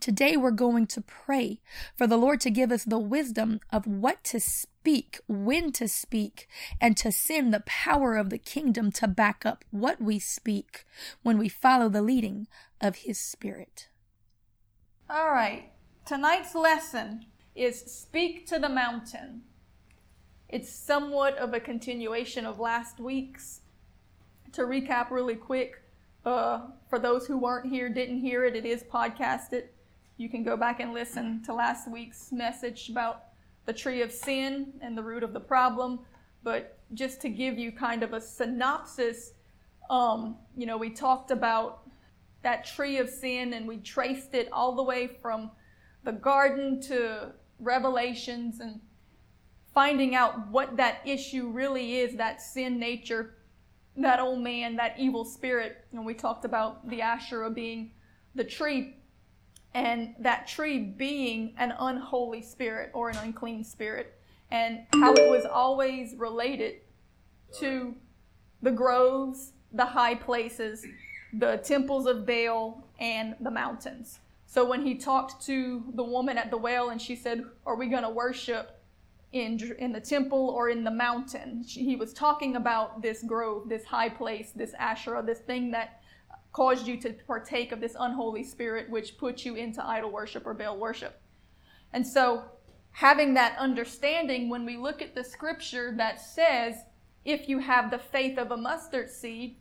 Today we're going to pray for the Lord to give us the wisdom of what to speak, when to speak, and to send the power of the kingdom to back up what we speak when we follow the leading of His Spirit. All right, tonight's lesson is Speak to the Mountain. It's somewhat of a continuation of last week's. To recap really quick, uh, for those who weren't here, didn't hear it, it is podcasted. You can go back and listen to last week's message about the tree of sin and the root of the problem. But just to give you kind of a synopsis, um, you know, we talked about that tree of sin and we traced it all the way from the garden to Revelations and finding out what that issue really is that sin nature, that old man, that evil spirit. And we talked about the Asherah being the tree and that tree being an unholy spirit or an unclean spirit, and how it was always related to the groves, the high places, the temples of Baal, and the mountains. So when he talked to the woman at the well and she said, Are we going to worship in, in the temple or in the mountain? She, he was talking about this grove, this high place, this Asherah, this thing that caused you to partake of this unholy spirit, which put you into idol worship or Baal worship. And so, having that understanding, when we look at the scripture that says, if you have the faith of a mustard seed,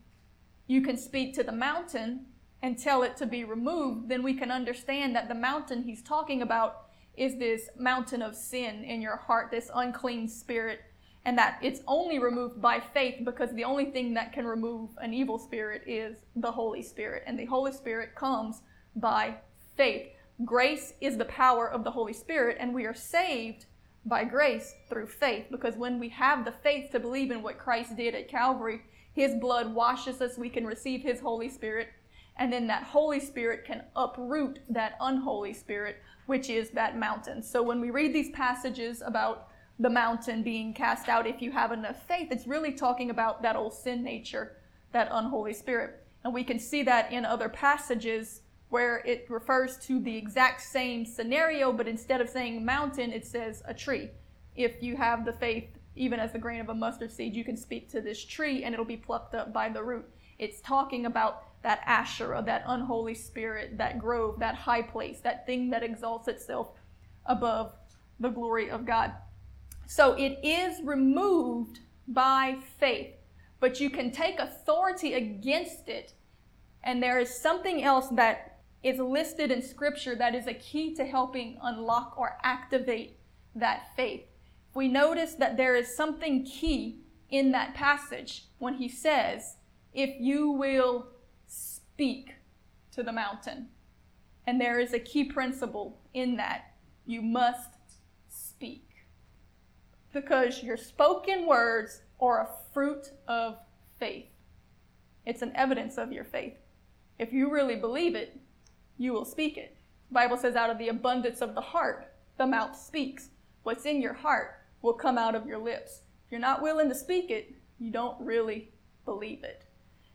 you can speak to the mountain and tell it to be removed, then we can understand that the mountain he's talking about is this mountain of sin in your heart, this unclean spirit and that it's only removed by faith because the only thing that can remove an evil spirit is the Holy Spirit. And the Holy Spirit comes by faith. Grace is the power of the Holy Spirit, and we are saved by grace through faith because when we have the faith to believe in what Christ did at Calvary, His blood washes us, we can receive His Holy Spirit, and then that Holy Spirit can uproot that unholy spirit, which is that mountain. So when we read these passages about the mountain being cast out if you have enough faith. It's really talking about that old sin nature, that unholy spirit. And we can see that in other passages where it refers to the exact same scenario, but instead of saying mountain, it says a tree. If you have the faith, even as the grain of a mustard seed, you can speak to this tree and it'll be plucked up by the root. It's talking about that Asherah, that unholy spirit, that grove, that high place, that thing that exalts itself above the glory of God. So it is removed by faith, but you can take authority against it. And there is something else that is listed in Scripture that is a key to helping unlock or activate that faith. We notice that there is something key in that passage when he says, If you will speak to the mountain. And there is a key principle in that. You must speak because your spoken words are a fruit of faith. It's an evidence of your faith. If you really believe it, you will speak it. The Bible says, out of the abundance of the heart, the mouth speaks. What's in your heart will come out of your lips. If you're not willing to speak it, you don't really believe it.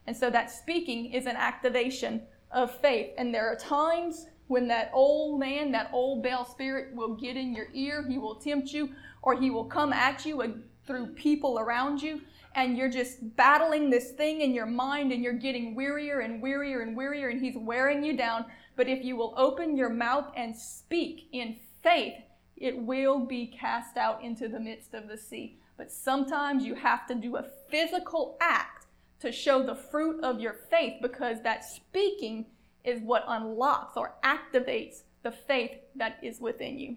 And so that speaking is an activation of faith. And there are times when that old man, that old Baal spirit will get in your ear, he will tempt you, or he will come at you through people around you and you're just battling this thing in your mind and you're getting wearier and wearier and wearier and he's wearing you down. But if you will open your mouth and speak in faith, it will be cast out into the midst of the sea. But sometimes you have to do a physical act to show the fruit of your faith because that speaking is what unlocks or activates the faith that is within you.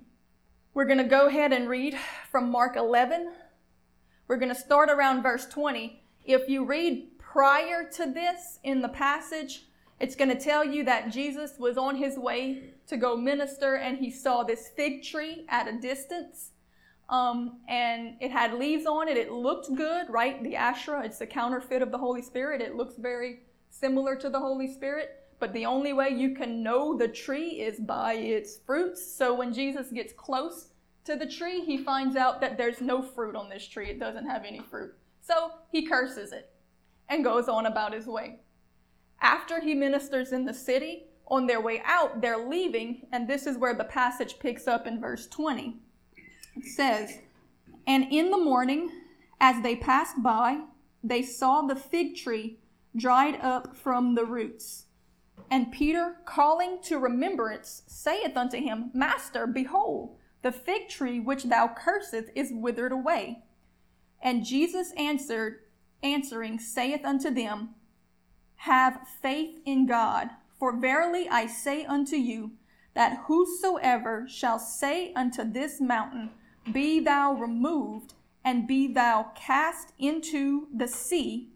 We're going to go ahead and read from Mark 11. We're going to start around verse 20. If you read prior to this in the passage, It's going to tell you that Jesus was on his way to go minister and he saw this fig tree at a distance. Um, and it had leaves on it. It looked good, right? The Asherah, it's the counterfeit of the Holy Spirit. It looks very similar to the Holy Spirit. But the only way you can know the tree is by its fruits. So when Jesus gets close to the tree, he finds out that there's no fruit on this tree. It doesn't have any fruit. So he curses it and goes on about his way. After he ministers in the city, on their way out, they're leaving, and this is where the passage picks up in verse 20. It says, And in the morning, as they passed by, they saw the fig tree dried up from the roots. And Peter, calling to remembrance, saith unto him, Master, behold, the fig tree which thou cursest is withered away. And Jesus answered, answering, saith unto them, Have faith in God, for verily I say unto you, that whosoever shall say unto this mountain, Be thou removed, and be thou cast into the sea,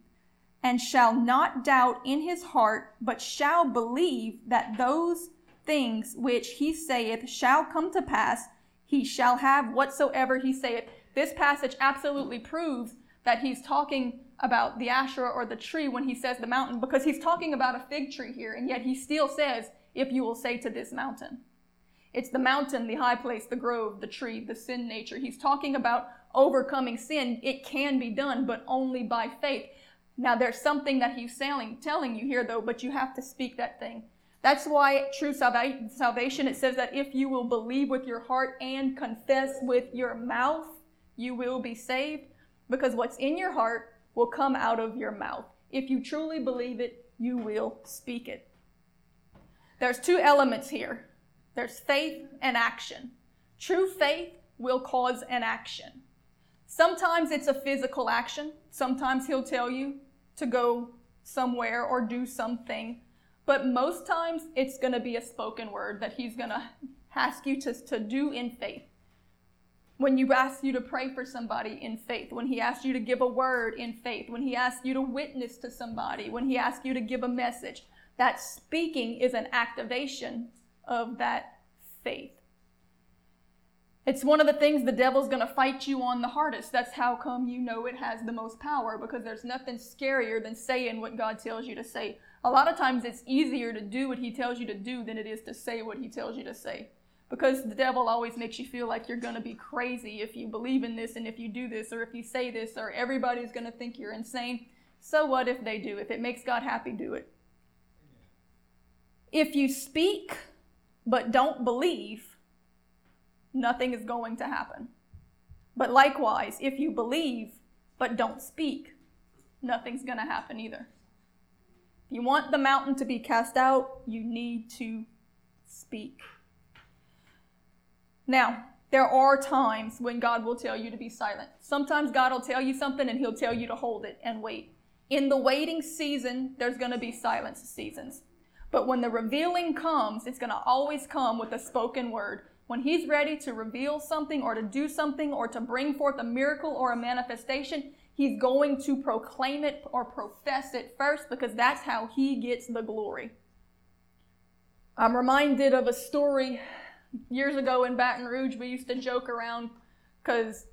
and shall not doubt in his heart, but shall believe that those things which he saith shall come to pass, he shall have whatsoever he saith. This passage absolutely proves that he's talking about the Asherah or the tree when he says the mountain, because he's talking about a fig tree here, and yet he still says, if you will say to this mountain. It's the mountain, the high place, the grove, the tree, the sin nature. He's talking about overcoming sin. It can be done, but only by faith. Now, there's something that he's telling, you here, though, but you have to speak that thing. That's why true salvation, it says that if you will believe with your heart and confess with your mouth, you will be saved. Because what's in your heart will come out of your mouth. If you truly believe it, you will speak it. There's two elements here there's faith and action. True faith will cause an action. Sometimes it's a physical action, sometimes he'll tell you to go somewhere or do something, but most times it's going to be a spoken word that he's going to ask you to, to do in faith when you ask you to pray for somebody in faith, when he asks you to give a word in faith, when he asks you to witness to somebody, when he asks you to give a message, that speaking is an activation of that faith. It's one of the things the devil's going to fight you on the hardest. That's how come you know it has the most power because there's nothing scarier than saying what God tells you to say. A lot of times it's easier to do what he tells you to do than it is to say what he tells you to say because the devil always makes you feel like you're going to be crazy if you believe in this and if you do this or if you say this or everybody's going to think you're insane. So what if they do? If it makes God happy, do it. If you speak but don't believe, nothing is going to happen. But likewise, if you believe but don't speak, nothing's going to happen either. If you want the mountain to be cast out, you need to speak. Now, there are times when God will tell you to be silent. Sometimes God will tell you something and He'll tell you to hold it and wait. In the waiting season, there's going to be silence seasons. But when the revealing comes, it's going to always come with a spoken word. When He's ready to reveal something or to do something or to bring forth a miracle or a manifestation, He's going to proclaim it or profess it first because that's how He gets the glory. I'm reminded of a story years ago in Baton Rouge, we used to joke around because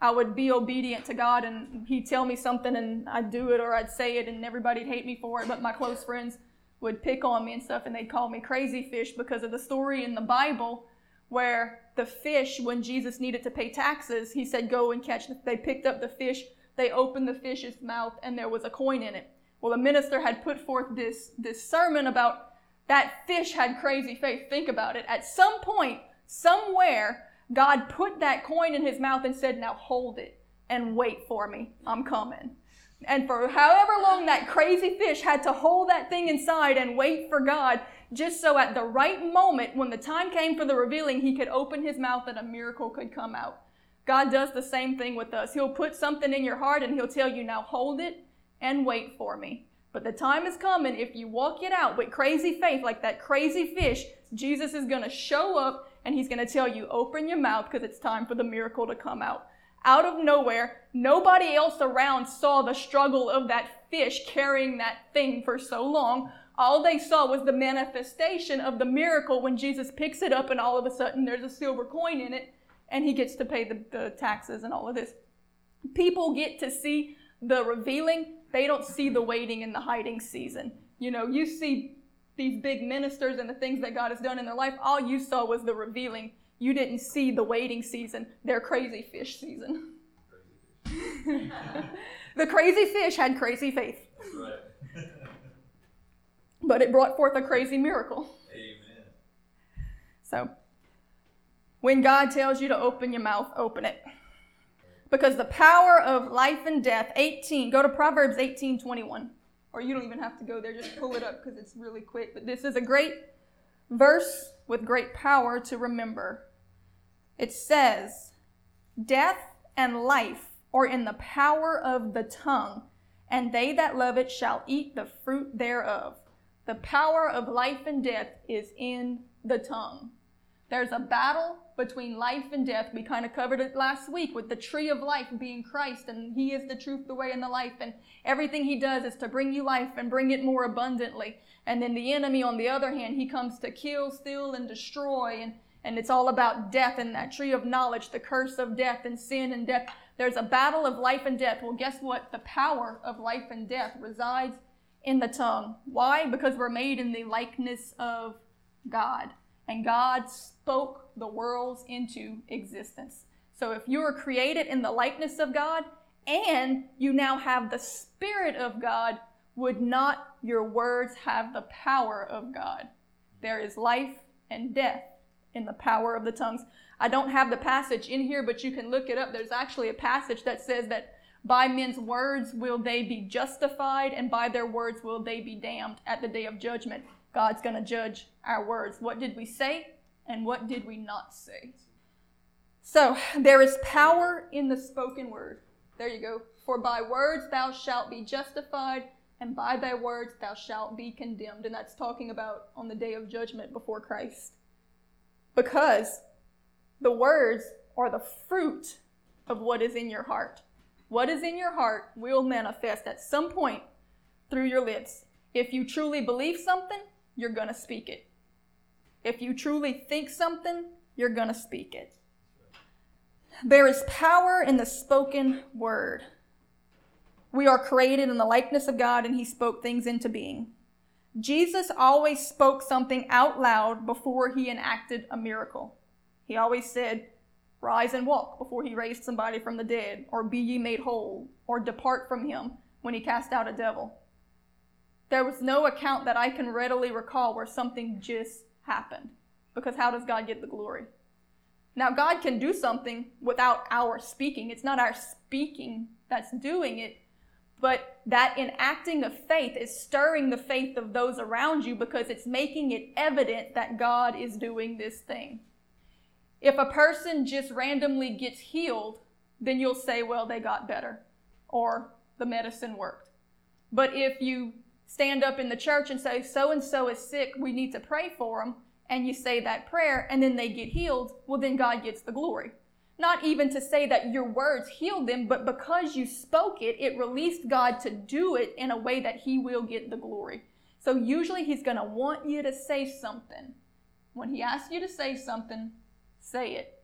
I would be obedient to God and He'd tell me something and I'd do it or I'd say it and everybody'd hate me for it, but my close friends would pick on me and stuff and they'd call me crazy fish because of the story in the Bible where the fish, when Jesus needed to pay taxes, He said, Go and catch. The, they picked up the fish, they opened the fish's mouth, and there was a coin in it. Well, the minister had put forth this, this sermon about that fish had crazy faith. Think about it. At some point, somewhere, God put that coin in his mouth and said, Now hold it and wait for me. I'm coming. And for however long that crazy fish had to hold that thing inside and wait for God, just so at the right moment, when the time came for the revealing, he could open his mouth and a miracle could come out. God does the same thing with us. He'll put something in your heart and he'll tell you, Now hold it and wait for me. But the time is coming, if you walk it out with crazy faith, like that crazy fish, Jesus is going to show up and he's going to tell you, open your mouth because it's time for the miracle to come out. Out of nowhere, nobody else around saw the struggle of that fish carrying that thing for so long. All they saw was the manifestation of the miracle when Jesus picks it up and all of a sudden there's a silver coin in it and he gets to pay the, the taxes and all of this. People get to see the revealing, they don't see the waiting and the hiding season. You know, you see these big ministers and the things that God has done in their life, all you saw was the revealing. You didn't see the waiting season, their crazy fish season. the crazy fish had crazy faith. Right. But it brought forth a crazy miracle. Amen. So, when God tells you to open your mouth, open it. Because the power of life and death, 18, go to Proverbs 18 21 or you don't even have to go there, just pull it up because it's really quick. But this is a great verse with great power to remember. It says, Death and life are in the power of the tongue, and they that love it shall eat the fruit thereof. The power of life and death is in the tongue. There's a battle between life and death. We kind of covered it last week with the tree of life being Christ, and He is the truth, the way, and the life. And everything He does is to bring you life and bring it more abundantly. And then the enemy, on the other hand, he comes to kill, steal, and destroy. And, and it's all about death and that tree of knowledge, the curse of death and sin and death. There's a battle of life and death. Well, guess what? The power of life and death resides in the tongue. Why? Because we're made in the likeness of God and God spoke the worlds into existence. So if you are created in the likeness of God and you now have the Spirit of God, would not your words have the power of God? There is life and death in the power of the tongues. I don't have the passage in here, but you can look it up. There's actually a passage that says that by men's words will they be justified, and by their words will they be damned at the day of judgment. God's going to judge our words. What did we say and what did we not say? So, there is power in the spoken word. There you go. For by words thou shalt be justified, and by thy words thou shalt be condemned. And that's talking about on the day of judgment before Christ. Because the words are the fruit of what is in your heart. What is in your heart will manifest at some point through your lips. If you truly believe something, you're going to speak it. If you truly think something, you're going to speak it. There is power in the spoken word. We are created in the likeness of God, and He spoke things into being. Jesus always spoke something out loud before He enacted a miracle. He always said, Rise and walk before He raised somebody from the dead, or be ye made whole, or depart from Him when He cast out a devil. There was no account that I can readily recall where something just happened. Because how does God get the glory? Now, God can do something without our speaking. It's not our speaking that's doing it, but that enacting of faith is stirring the faith of those around you because it's making it evident that God is doing this thing. If a person just randomly gets healed, then you'll say, well, they got better, or the medicine worked. But if you stand up in the church and say, so and so is sick, we need to pray for them, and you say that prayer and then they get healed, well, then God gets the glory. Not even to say that your words healed them, but because you spoke it, it released God to do it in a way that He will get the glory. So usually He's going to want you to say something. When He asks you to say something, say it.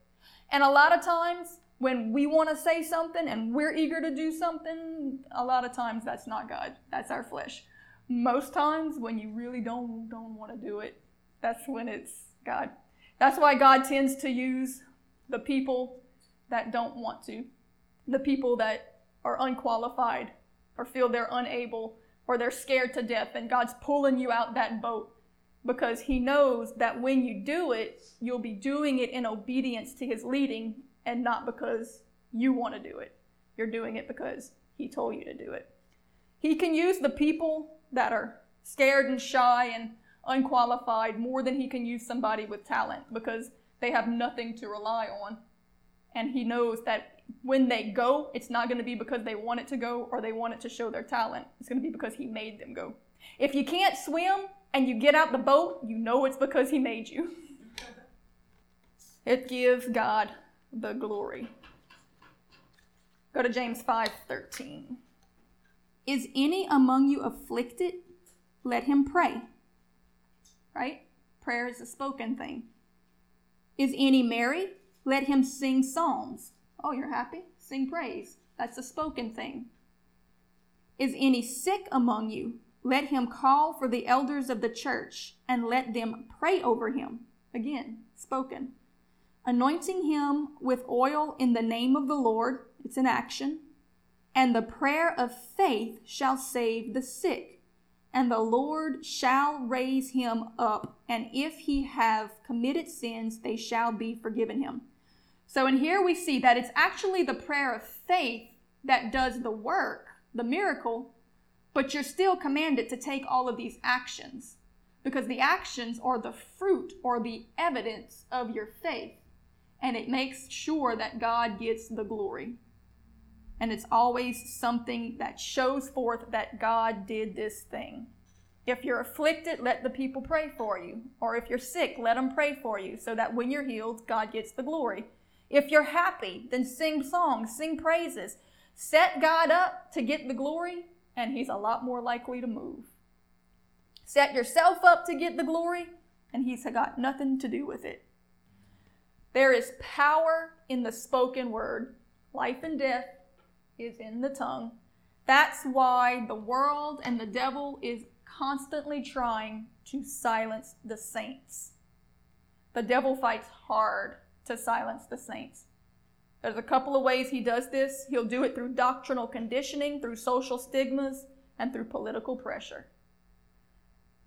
And a lot of times, when we want to say something and we're eager to do something, a lot of times that's not God. That's our flesh most times when you really don't don't want to do it that's when it's god that's why god tends to use the people that don't want to the people that are unqualified or feel they're unable or they're scared to death and god's pulling you out that boat because he knows that when you do it you'll be doing it in obedience to his leading and not because you want to do it you're doing it because he told you to do it he can use the people that are scared and shy and unqualified more than he can use somebody with talent because they have nothing to rely on. And he knows that when they go, it's not going to be because they want it to go or they want it to show their talent. It's going to be because he made them go. If you can't swim and you get out the boat, you know it's because he made you. it gives God the glory. Go to James 5:13. Is any among you afflicted? let him pray. Right? Prayer is a spoken thing. Is any merry? Let him sing psalms. Oh, you're happy? Sing praise. That's a spoken thing. Is any sick among you? Let him call for the elders of the church and let them pray over him. Again, spoken. Anointing him with oil in the name of the Lord. It's an action. And the prayer of faith shall save the sick and the Lord shall raise him up, and if he have committed sins, they shall be forgiven him. So, in here we see that it's actually the prayer of faith that does the work, the miracle, but you're still commanded to take all of these actions because the actions are the fruit or the evidence of your faith, and it makes sure that God gets the glory. And it's always something that shows forth that God did this thing. If you're afflicted, let the people pray for you. Or if you're sick, let them pray for you so that when you're healed, God gets the glory. If you're happy, then sing songs, sing praises. Set God up to get the glory, and He's a lot more likely to move. Set yourself up to get the glory, and He's got nothing to do with it. There is power in the spoken word. Life and death is in the tongue. That's why the world and the devil is constantly trying to silence the saints. The devil fights hard to silence the saints. There's a couple of ways he does this. He'll do it through doctrinal conditioning, through social stigmas, and through political pressure.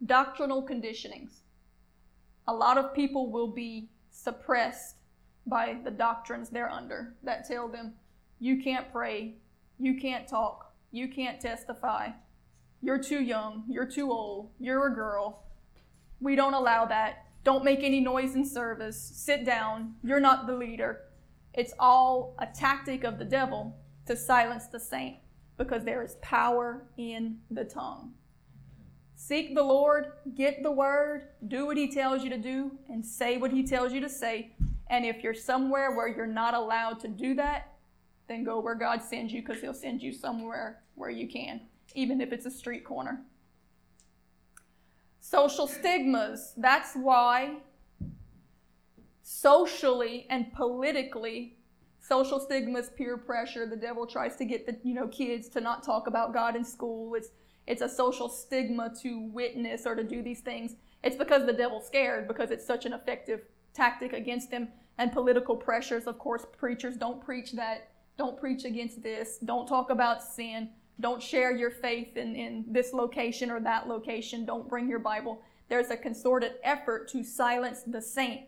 Doctrinal conditionings. A lot of people will be suppressed by the doctrines they're under that tell them you can't pray, you can't talk, you can't testify, you're too young, you're too old, you're a girl. We don't allow that. Don't make any noise in service. Sit down. You're not the leader. It's all a tactic of the devil to silence the saint because there is power in the tongue. Seek the Lord, get the word, do what he tells you to do, and say what he tells you to say. And if you're somewhere where you're not allowed to do that, then go where God sends you because he'll send you somewhere where you can, even if it's a street corner. Social stigmas. That's why socially and politically social stigmas peer pressure the devil tries to get the you know kids to not talk about god in school it's it's a social stigma to witness or to do these things it's because the devil's scared because it's such an effective tactic against him and political pressures of course preachers don't preach that don't preach against this don't talk about sin don't share your faith in, in this location or that location. Don't bring your Bible. There's a concerted effort to silence the saint.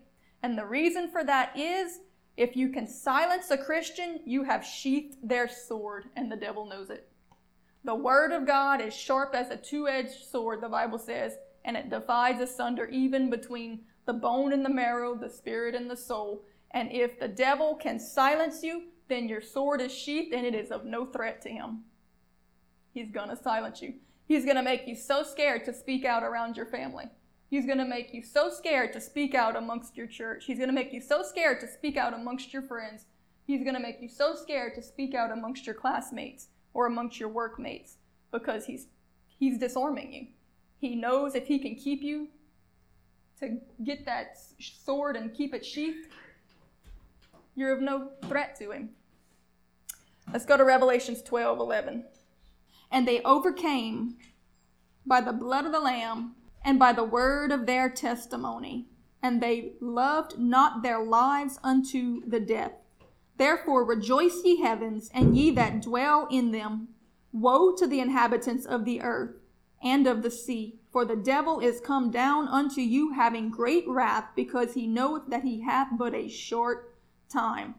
And the reason for that is if you can silence a Christian, you have sheathed their sword, and the devil knows it. The word of God is sharp as a two edged sword, the Bible says, and it divides asunder even between the bone and the marrow, the spirit and the soul. And if the devil can silence you, then your sword is sheathed and it is of no threat to him. He's going to silence you. He's going to make you so scared to speak out around your family. He's going to make you so scared to speak out amongst your church. He's going to make you so scared to speak out amongst your friends. He's going to make you so scared to speak out amongst your classmates or amongst your workmates because he's he's disarming you. He knows if he can keep you to get that sword and keep it sheathed, you're of no threat to him. Let's go to Revelations 12 11. And they overcame by the blood of the Lamb and by the word of their testimony. And they loved not their lives unto the death. Therefore rejoice ye heavens, and ye that dwell in them. Woe to the inhabitants of the earth and of the sea, for the devil is come down unto you having great wrath, because he knoweth that he hath but a short time.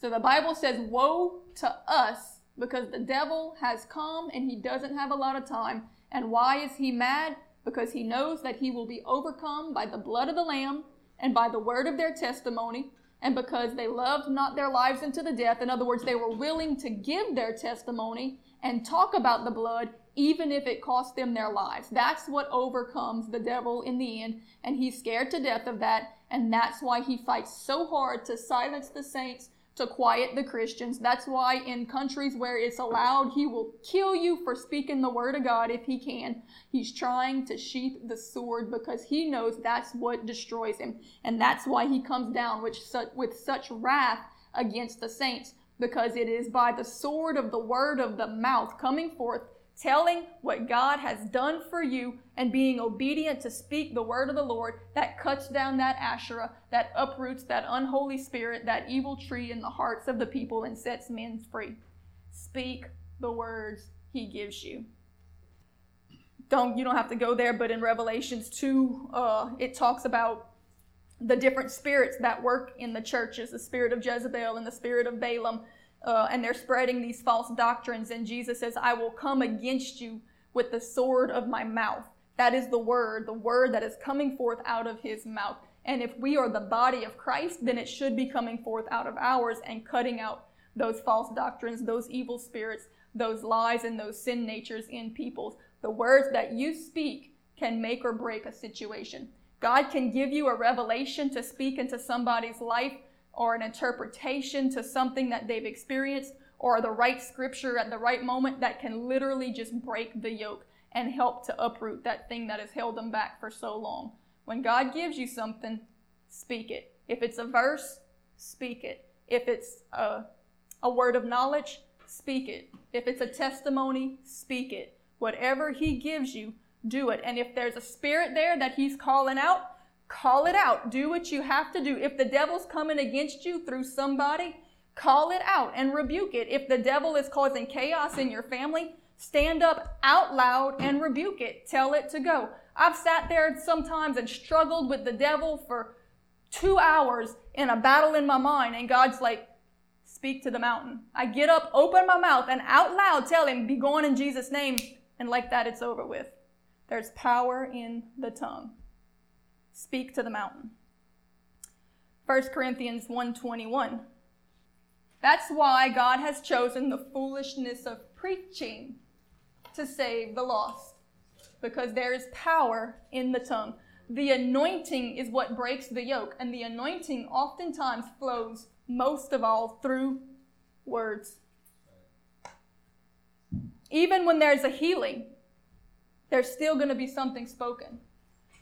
So the Bible says, Woe to us because the devil has come and he doesn't have a lot of time. And why is he mad? Because he knows that he will be overcome by the blood of the Lamb and by the word of their testimony, and because they loved not their lives unto the death. In other words, they were willing to give their testimony and talk about the blood, even if it cost them their lives. That's what overcomes the devil in the end, and he's scared to death of that, and that's why he fights so hard to silence the saints to quiet the Christians. That's why in countries where it's allowed, he will kill you for speaking the word of God if he can. He's trying to sheath the sword because he knows that's what destroys him. And that's why he comes down with such, with such wrath against the saints because it is by the sword of the word of the mouth coming forth telling what God has done for you and being obedient to speak the word of the Lord that cuts down that Asherah, that uproots that unholy spirit, that evil tree in the hearts of the people and sets men free. Speak the words he gives you. Don't you don't have to go there, but in Revelations 2, uh, it talks about the different spirits that work in the churches, the spirit of Jezebel and the spirit of Balaam uh, and they're spreading these false doctrines. And Jesus says, I will come against you with the sword of my mouth. That is the word, the word that is coming forth out of his mouth. And if we are the body of Christ, then it should be coming forth out of ours and cutting out those false doctrines, those evil spirits, those lies, and those sin natures in peoples. The words that you speak can make or break a situation. God can give you a revelation to speak into somebody's life or an interpretation to something that they've experienced or the right scripture at the right moment that can literally just break the yoke and help to uproot that thing that has held them back for so long. When God gives you something, speak it. If it's a verse, speak it. If it's a, a word of knowledge, speak it. If it's a testimony, speak it. Whatever He gives you, do it. And if there's a spirit there that He's calling out, Call it out. Do what you have to do. If the devil's coming against you through somebody, call it out and rebuke it. If the devil is causing chaos in your family, stand up out loud and rebuke it. Tell it to go. I've sat there sometimes and struggled with the devil for two hours in a battle in my mind, and God's like, speak to the mountain. I get up, open my mouth, and out loud tell him, be gone in Jesus' name. And like that, it's over with. There's power in the tongue speak to the mountain. 1 Corinthians 1:21 That's why God has chosen the foolishness of preaching to save the lost because there is power in the tongue. The anointing is what breaks the yoke and the anointing oftentimes flows most of all through words. Even when there's a healing, there's still going to be something spoken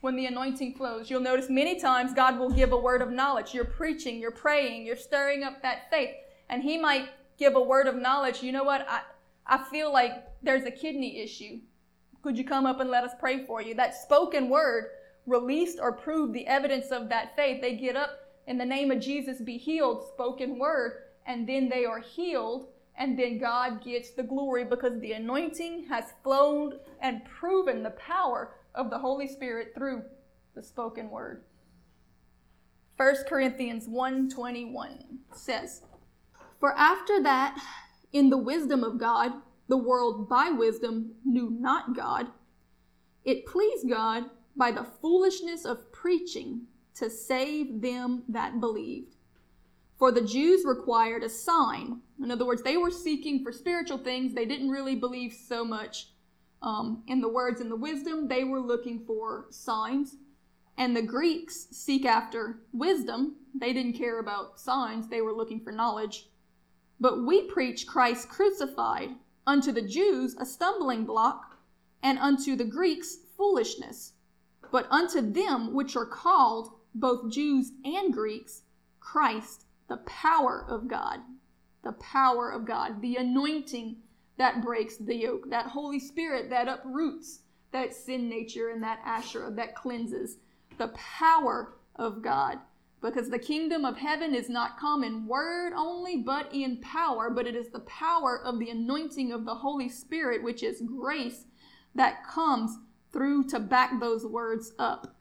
when the anointing flows. You'll notice many times God will give a word of knowledge. You're preaching, you're praying, you're stirring up that faith, and He might give a word of knowledge. You know what? I, I feel like there's a kidney issue. Could you come up and let us pray for you? That spoken word released or proved the evidence of that faith. They get up in the name of Jesus, be healed, spoken word, and then they are healed, and then God gets the glory because the anointing has flowed and proven the power of the Holy Spirit through the spoken word. 1 Corinthians 1:21 says, "For after that in the wisdom of God the world by wisdom knew not God, it pleased God by the foolishness of preaching to save them that believed. For the Jews required a sign. In other words, they were seeking for spiritual things. They didn't really believe so much um, in the words and the wisdom, they were looking for signs. And the Greeks seek after wisdom. They didn't care about signs, they were looking for knowledge. But we preach Christ crucified, unto the Jews a stumbling block, and unto the Greeks foolishness. But unto them which are called, both Jews and Greeks, Christ, the power of God. The power of God, the anointing that breaks the yoke, that Holy Spirit that uproots that sin nature and that Asherah that cleanses, the power of God. Because the kingdom of heaven is not come in word only, but in power. But it is the power of the anointing of the Holy Spirit, which is grace, that comes through to back those words up.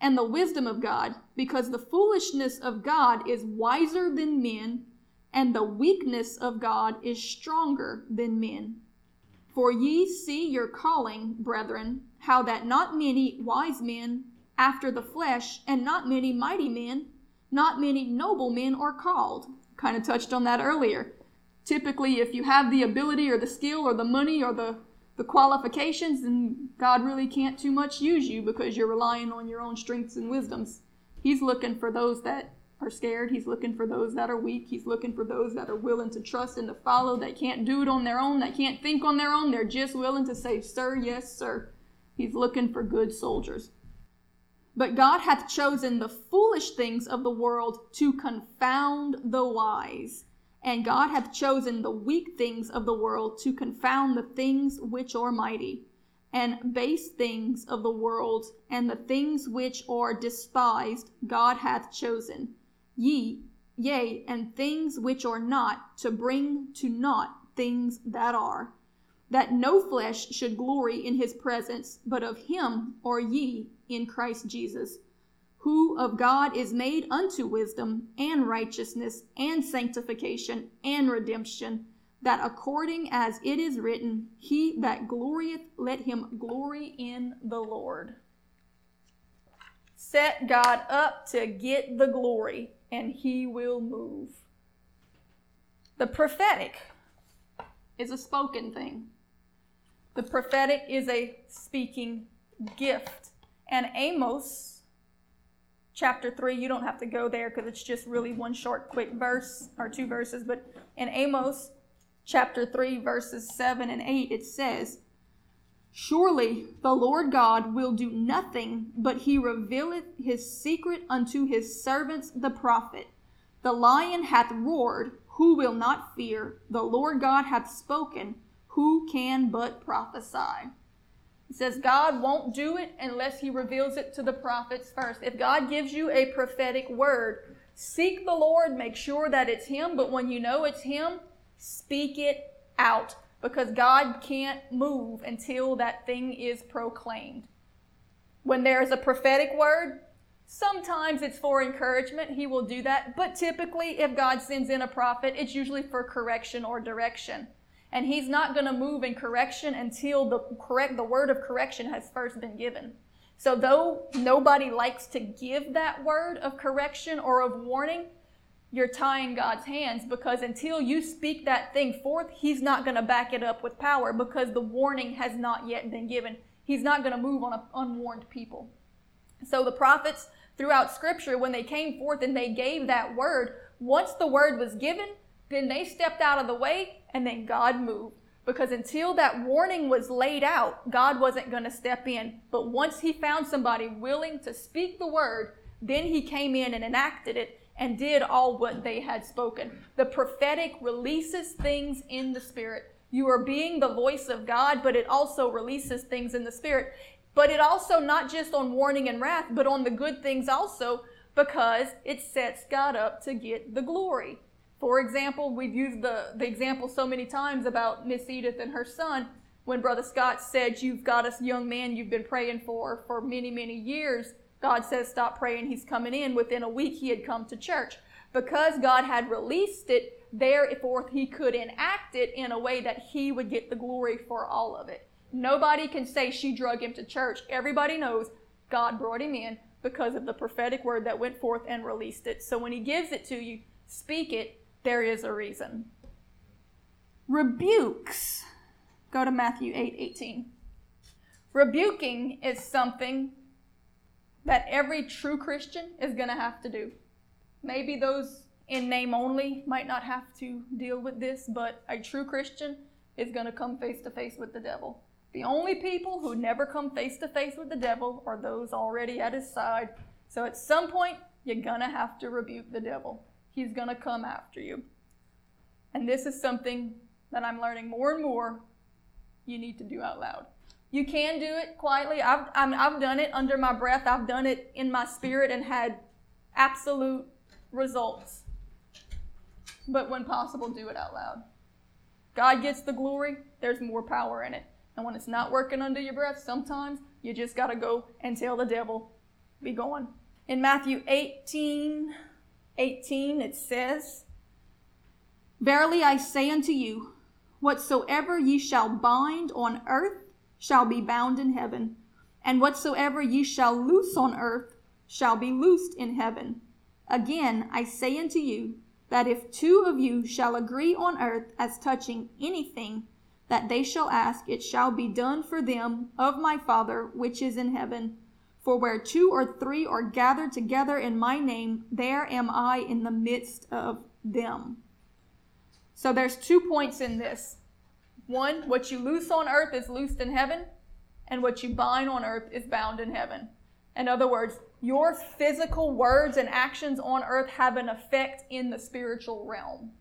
And the wisdom of God, because the foolishness of God is wiser than men and the weakness of God is stronger than men. For ye see your calling, brethren, how that not many wise men after the flesh, and not many mighty men, not many noble men are called. Kind of touched on that earlier. Typically, if you have the ability or the skill or the money or the, the qualifications, then God really can't too much use you because you're relying on your own strengths and wisdoms. He's looking for those that are scared. He's looking for those that are weak. He's looking for those that are willing to trust and to follow, that can't do it on their own, that can't think on their own. They're just willing to say, Sir, yes, sir. He's looking for good soldiers. But God hath chosen the foolish things of the world to confound the wise. And God hath chosen the weak things of the world to confound the things which are mighty, and base things of the world, and the things which are despised, God hath chosen. Ye, yea, and things which are not, to bring to naught things that are, that no flesh should glory in his presence, but of him are ye in Christ Jesus who of God is made unto wisdom and righteousness and sanctification and redemption, that according as it is written, He that glorieth, let him glory in the Lord. Set God up to get the glory, and He will move. The prophetic is a spoken thing. The prophetic is a speaking gift. And Amos chapter 3, you don't have to go there because it's just really one short, quick verse or two verses. But in Amos chapter 3, verses 7 and 8, it says, Surely the Lord God will do nothing, but he revealeth his secret unto his servants the prophet. The lion hath roared, who will not fear? The Lord God hath spoken, who can but prophesy? It says God won't do it unless he reveals it to the prophets first. If God gives you a prophetic word, seek the Lord, make sure that it's him, but when you know it's him, speak it out because God can't move until that thing is proclaimed. When there is a prophetic word, sometimes it's for encouragement, he will do that, but typically if God sends in a prophet, it's usually for correction or direction and he's not going to move in correction until the correct the word of correction has first been given. So though nobody likes to give that word of correction or of warning, you're tying God's hands because until you speak that thing forth, he's not going to back it up with power because the warning has not yet been given. He's not going to move on unwarned people. So the prophets throughout scripture when they came forth and they gave that word, once the word was given, then they stepped out of the way and then God moved. Because until that warning was laid out, God wasn't going to step in. But once he found somebody willing to speak the word, then he came in and enacted it and did all what they had spoken. The prophetic releases things in the spirit. You are being the voice of God, but it also releases things in the spirit. But it also not just on warning and wrath, but on the good things also, because it sets God up to get the glory. For example, we've used the, the example so many times about Miss Edith and her son when Brother Scott said, You've got a young man you've been praying for for many, many years. God says, Stop praying, he's coming in. Within a week, he had come to church. Because God had released it, therefore he could enact it in a way that he would get the glory for all of it. Nobody can say she drug him to church. Everybody knows God brought him in because of the prophetic word that went forth and released it. So when he gives it to you, speak it there is a reason. Rebukes. Go to Matthew 8 18. Rebuking is something that every true Christian is going to have to do. Maybe those in name only might not have to deal with this, but a true Christian is going to come face to face with the devil. The only people who never come face to face with the devil are those already at his side. So at some point, you're going to have to rebuke the devil. He's going to come after you. And this is something that I'm learning more and more you need to do out loud. You can do it quietly. I've, i have done it under my breath, I've done it in my spirit and had absolute results. But when possible, do it out loud. God gets the glory, there's more power in it. And when it's not working under your breath, sometimes you just got to go and tell the devil, be going. In Matthew 18, 18, it says, Verily I say unto you, whatsoever ye shall bind on earth shall be bound in heaven, and whatsoever ye shall loose on earth shall be loosed in heaven. Again I say unto you, that if two of you shall agree on earth as touching anything that they shall ask, it shall be done for them of my Father which is in heaven. For where two or three are gathered together in my name, there am I in the midst of them. So there's two points in this. One, what you loose on earth is loosed in heaven, and what you bind on earth is bound in heaven. In other words, your physical words and actions on earth have an effect in the spiritual realm.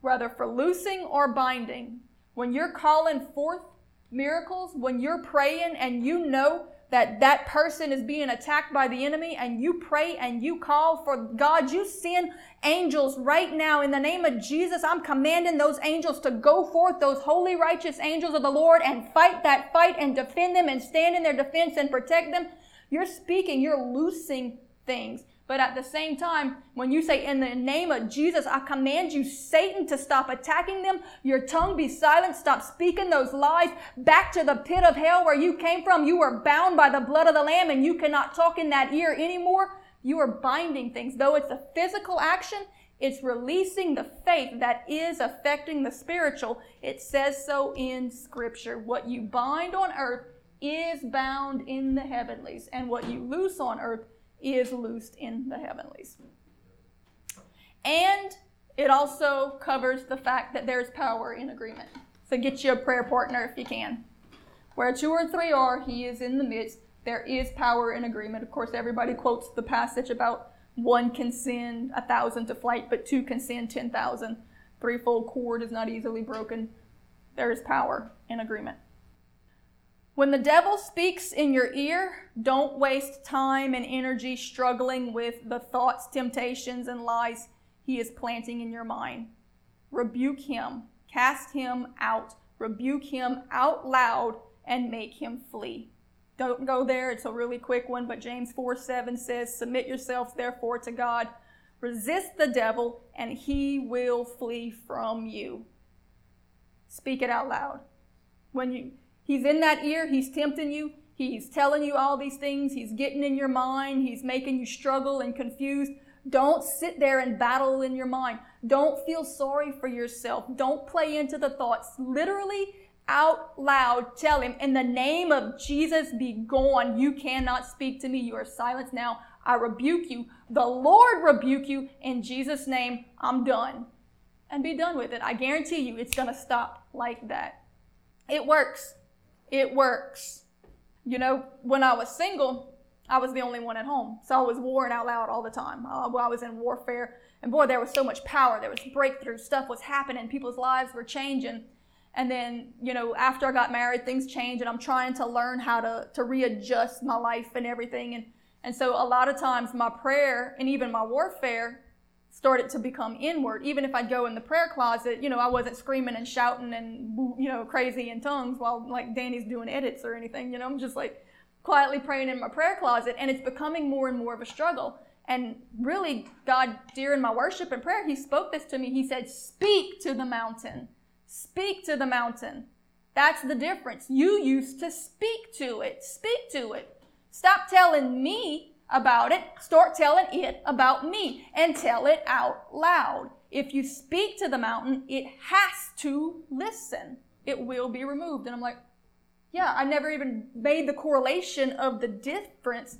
Whether for loosing or binding, when you're calling forth miracles, when you're praying and you know that that person is being attacked by the enemy and you pray and you call for God, you send angels right now in the name of Jesus. I'm commanding those angels to go forth, those holy, righteous angels of the Lord, and fight that fight and defend them and stand in their defense and protect them. You're speaking, you're loosing things. But at the same time, when you say, In the name of Jesus, I command you, Satan, to stop attacking them, your tongue be silent, stop speaking those lies back to the pit of hell where you came from. You are bound by the blood of the Lamb and you cannot talk in that ear anymore. You are binding things. Though it's a physical action, it's releasing the faith that is affecting the spiritual. It says so in Scripture. What you bind on earth is bound in the heavenlies, and what you loose on earth is loosed in the heavenlies. And it also covers the fact that there's power in agreement. So get you a prayer partner if you can. Where two or three are, he is in the midst. There is power in agreement. Of course, everybody quotes the passage about one can send a thousand to flight, but two can send ten thousand. Threefold cord is not easily broken. There is power in agreement. When the devil speaks in your ear, don't waste time and energy struggling with the thoughts, temptations, and lies he is planting in your mind. Rebuke him, cast him out, rebuke him out loud, and make him flee. Don't go there, it's a really quick one, but James 4 7 says, Submit yourselves therefore to God, resist the devil, and he will flee from you. Speak it out loud. When you He's in that ear, he's tempting you, he's telling you all these things, he's getting in your mind, he's making you struggle and confused. Don't sit there and battle in your mind. Don't feel sorry for yourself. Don't play into the thoughts. Literally, out loud, tell him, In the name of Jesus, be gone. You cannot speak to me. You are silenced now. I rebuke you. The Lord rebuke you. In Jesus' name, I'm done. And be done with it. I guarantee you, it's going to stop like that. It works. It works. You know, when I was single, I was the only one at home. So I was warring out loud all the time. Uh, I was in warfare. And boy, there was so much power. There was breakthrough. Stuff was happening. People's lives were changing. And then, you know, after I got married, things changed and I'm trying to learn how to, to readjust my life and everything. And, and so a lot of times my prayer and even my warfare started to become inward. Even if I'd go in the prayer closet, you know, I wasn't screaming and shouting and, you know, crazy in tongues while like Danny's doing edits or anything. You know, I'm just like quietly praying in my prayer closet and it's becoming more and more of a struggle. And really, God, during my worship and prayer, He spoke this to me. He said, Speak to the mountain. Speak to the mountain. That's the difference. You used to speak to it. Speak to it. Stop telling me about it, start telling it about me and tell it out loud. If you speak to the mountain, it has to listen. It will be removed. And I'm like, yeah, I never even made the correlation of the difference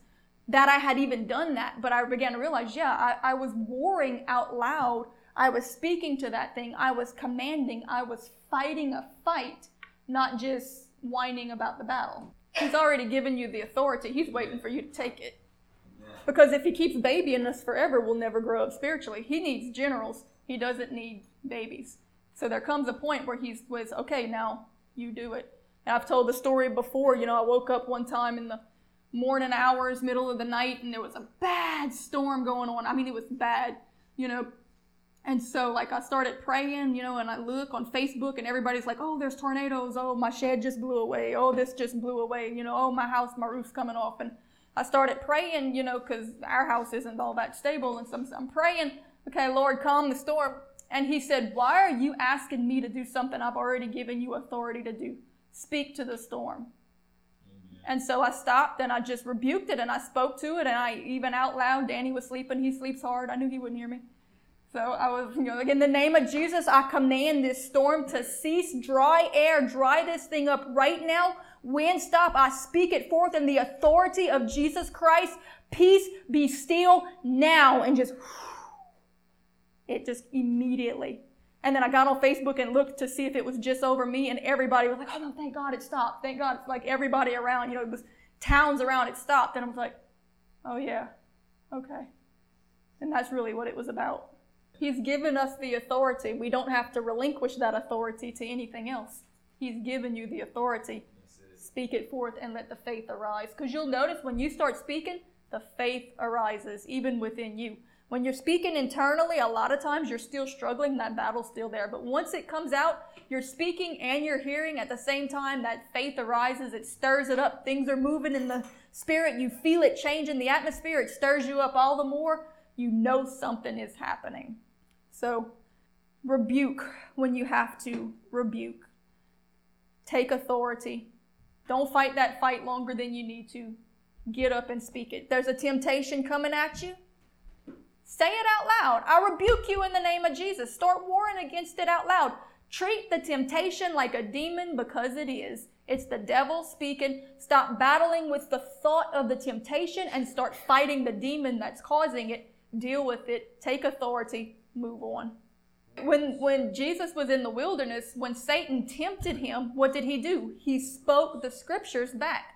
that I had even done that. But I began to realize, yeah, I, I was warring out loud. I was speaking to that thing. I was commanding. I was fighting a fight, not just whining about the battle. He's already given you the authority. He's waiting for you to take it. Because if he keeps babying us forever, we'll never grow up spiritually. He needs generals. He doesn't need babies. So there comes a point where he was, okay, now you do it. And I've told the story before. You know, I woke up one time in the morning hours, middle of the night, and there was a bad storm going on. I mean, it was bad, you know. And so, like, I started praying, you know, and I look on Facebook, and everybody's like, oh, there's tornadoes. Oh, my shed just blew away. Oh, this just blew away. You know, oh, my house, my roof's coming off. And I started praying, you know, because our house isn't all that stable. And so I'm, I'm praying, okay, Lord, calm the storm. And he said, Why are you asking me to do something I've already given you authority to do? Speak to the storm. And so I stopped and I just rebuked it and I spoke to it and I even out loud, Danny was sleeping. He sleeps hard. I knew he wouldn't hear me. So I was, you know, like in the name of Jesus, I command this storm to cease, dry air, dry this thing up right now. Wind stop. I speak it forth in the authority of Jesus Christ. Peace be still now. And just, it just immediately. And then I got on Facebook and looked to see if it was just over me, and everybody was like, oh no, thank God it stopped. Thank God. Like everybody around, you know, it was towns around it stopped. And I was like, oh yeah, okay. And that's really what it was about. He's given us the authority. We don't have to relinquish that authority to anything else. He's given you the authority. Speak it forth and let the faith arise. Because you'll notice when you start speaking, the faith arises even within you. When you're speaking internally, a lot of times you're still struggling, that battle's still there. But once it comes out, you're speaking and you're hearing at the same time, that faith arises, it stirs it up. Things are moving in the spirit. You feel it change in the atmosphere, it stirs you up all the more. You know something is happening. So rebuke when you have to rebuke. Take authority. Don't fight that fight longer than you need to. Get up and speak it. There's a temptation coming at you. Say it out loud. I rebuke you in the name of Jesus. Start warring against it out loud. Treat the temptation like a demon because it is. It's the devil speaking. Stop battling with the thought of the temptation and start fighting the demon that's causing it. Deal with it. Take authority move on. When, when Jesus was in the wilderness, when Satan tempted him, what did he do? He spoke the scriptures back.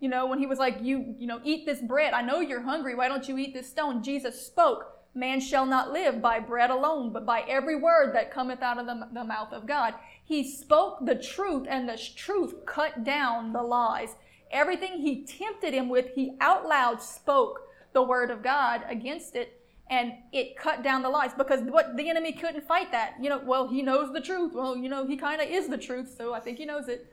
You know, when he was like, you, you know, eat this bread. I know you're hungry. Why don't you eat this stone? Jesus spoke, man shall not live by bread alone, but by every word that cometh out of the, the mouth of God. He spoke the truth and the truth cut down the lies. Everything he tempted him with, he out loud spoke the word of God against it and it cut down the lies because what the enemy couldn't fight that you know well he knows the truth well you know he kind of is the truth so i think he knows it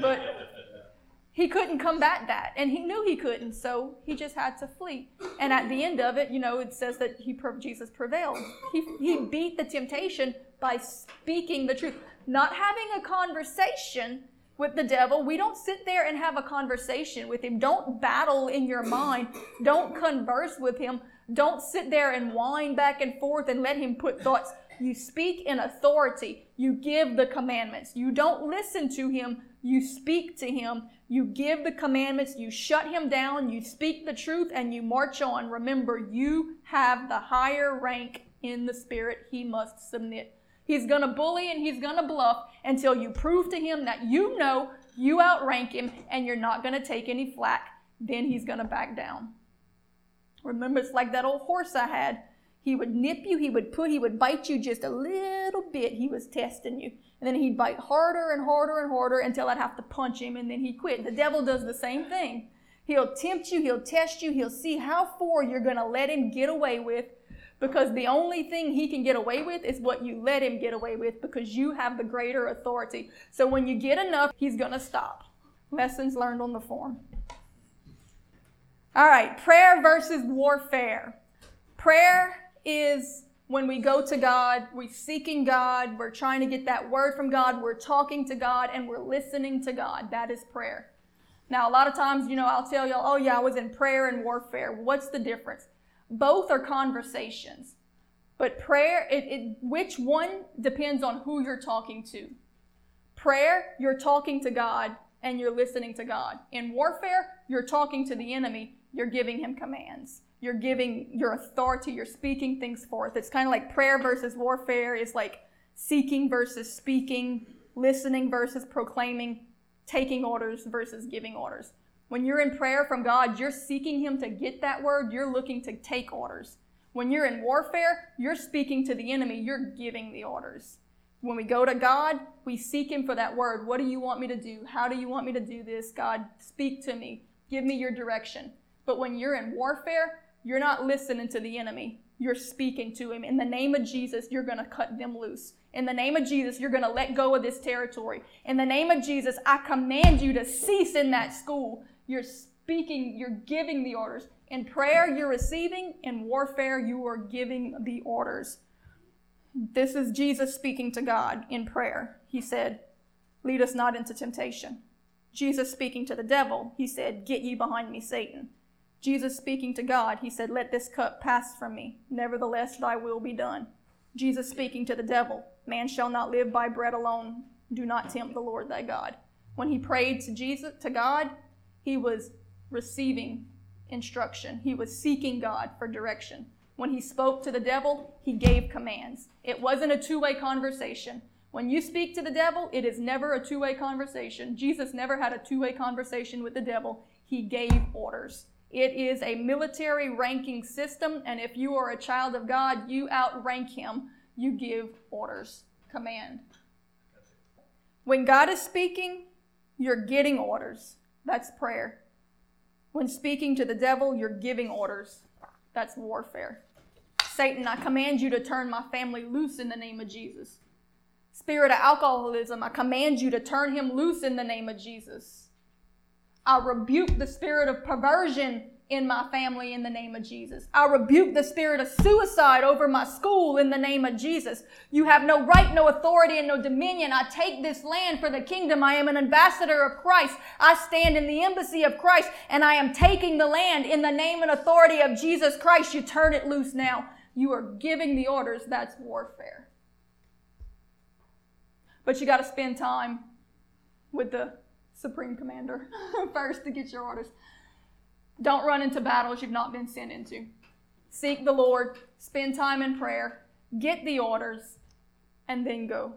but he couldn't combat that and he knew he couldn't so he just had to flee and at the end of it you know it says that he jesus prevailed he, he beat the temptation by speaking the truth not having a conversation with the devil. We don't sit there and have a conversation with him. Don't battle in your mind. Don't converse with him. Don't sit there and whine back and forth and let him put thoughts. You speak in authority. You give the commandments. You don't listen to him. You speak to him. You give the commandments. You shut him down. You speak the truth and you march on. Remember, you have the higher rank in the spirit. He must submit. He's going to bully and he's going to bluff until you prove to him that you know you outrank him and you're not going to take any flack. Then he's going to back down. Remember, it's like that old horse I had. He would nip you, he would put, he would bite you just a little bit. He was testing you. And then he'd bite harder and harder and harder until I'd have to punch him and then he'd quit. The devil does the same thing. He'll tempt you, he'll test you, he'll see how far you're going to let him get away with because the only thing he can get away with is what you let him get away with because you have the greater authority. So when you get enough, he's going to stop. Lessons learned on the form. All right, prayer versus warfare. Prayer is when we go to God, we're seeking God, we're trying to get that word from God, we're talking to God, and we're listening to God. That is prayer. Now, a lot of times, you know, I'll tell y'all, oh, yeah, I was in prayer and warfare. What's the difference? Both are conversations. But prayer, it, it, which one depends on who you're talking to. Prayer, you're talking to God and you're listening to God. In warfare, you're talking to the enemy you're giving him commands. You're giving your authority, you're speaking things forth. It's kind of like prayer versus warfare is like seeking versus speaking, listening versus proclaiming, taking orders versus giving orders. When you're in prayer from God, you're seeking Him to get that word, you're looking to take orders. When you're in warfare, you're speaking to the enemy, you're giving the orders. When we go to God, we seek Him for that word. What do you want me to do? How do you want me to do this? God, speak to me. Give me your direction. But when you're in warfare, you're not listening to the enemy. You're speaking to him. In the name of Jesus, you're going to cut them loose. In the name of Jesus, you're going to let go of this territory. In the name of Jesus, I command you to cease in that school. You're speaking, you're giving the orders. In prayer, you're receiving. In warfare, you are giving the orders. This is Jesus speaking to God in prayer. He said, Lead us not into temptation. Jesus speaking to the devil, he said, Get ye behind me, Satan. Jesus speaking to God, he said, Let this cup pass from me. Nevertheless, thy will be done. Jesus speaking to the devil, Man shall not live by bread alone. Do not tempt the Lord thy God. When he prayed to Jesus, to God, he was receiving instruction. He was seeking God for direction. When he spoke to the devil, he gave commands. It wasn't a two way conversation. When you speak to the devil, it is never a two way conversation. Jesus never had a two way conversation with the devil, he gave orders. It is a military ranking system, and if you are a child of God, you outrank him. You give orders, command. When God is speaking, you're getting orders. That's prayer. When speaking to the devil, you're giving orders. That's warfare. Satan, I command you to turn my family loose in the name of Jesus. Spirit of alcoholism, I command you to turn him loose in the name of Jesus. I rebuke the spirit of perversion in my family in the name of Jesus. I rebuke the spirit of suicide over my school in the name of Jesus. You have no right, no authority, and no dominion. I take this land for the kingdom. I am an ambassador of Christ. I stand in the embassy of Christ, and I am taking the land in the name and authority of Jesus Christ. You turn it loose now. You are giving the orders. That's warfare. But you got to spend time with the Supreme Commander first to get your orders. Don't run into battles you've not been sent into. Seek the Lord, spend time in prayer, get the orders, and then go.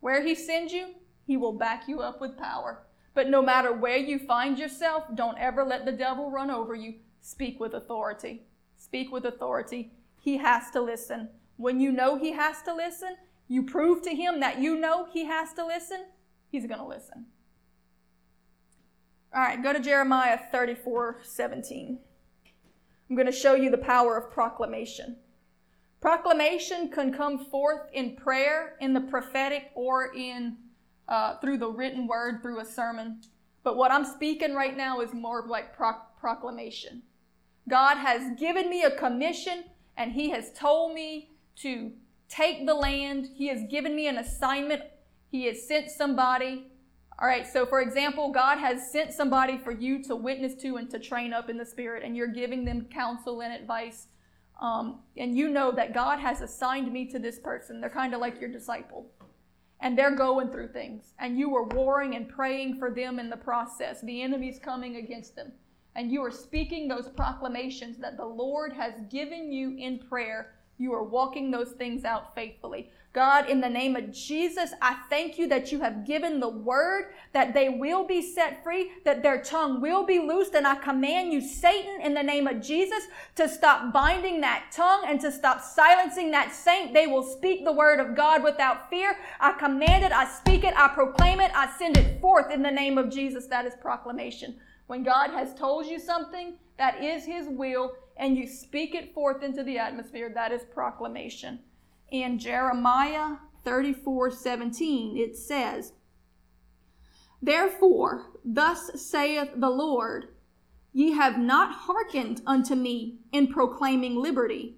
Where He sends you, He will back you up with power. But no matter where you find yourself, don't ever let the devil run over you. Speak with authority. Speak with authority. He has to listen. When you know He has to listen, you prove to Him that you know He has to listen, He's going to listen. All right, go to Jeremiah 34 17. I'm going to show you the power of proclamation. Proclamation can come forth in prayer, in the prophetic, or in uh, through the written word, through a sermon. But what I'm speaking right now is more like proclamation. God has given me a commission, and He has told me to take the land. He has given me an assignment. He has sent somebody all right, so for example, God has sent somebody for you to witness to and to train up in the Spirit, and you're giving them counsel and advice. Um, and you know that God has assigned me to this person. They're kind of like your disciple. And they're going through things. And you are warring and praying for them in the process. The enemy's coming against them. And you are speaking those proclamations that the Lord has given you in prayer. You are walking those things out faithfully. God, in the name of Jesus, I thank you that you have given the word that they will be set free, that their tongue will be loosed. And I command you, Satan, in the name of Jesus, to stop binding that tongue and to stop silencing that saint. They will speak the word of God without fear. I command it, I speak it, I proclaim it, I send it forth in the name of Jesus. That is proclamation. When God has told you something that is his will and you speak it forth into the atmosphere, that is proclamation in Jeremiah 34 17, it says, Therefore, thus saith the Lord, Ye have not hearkened unto me in proclaiming liberty,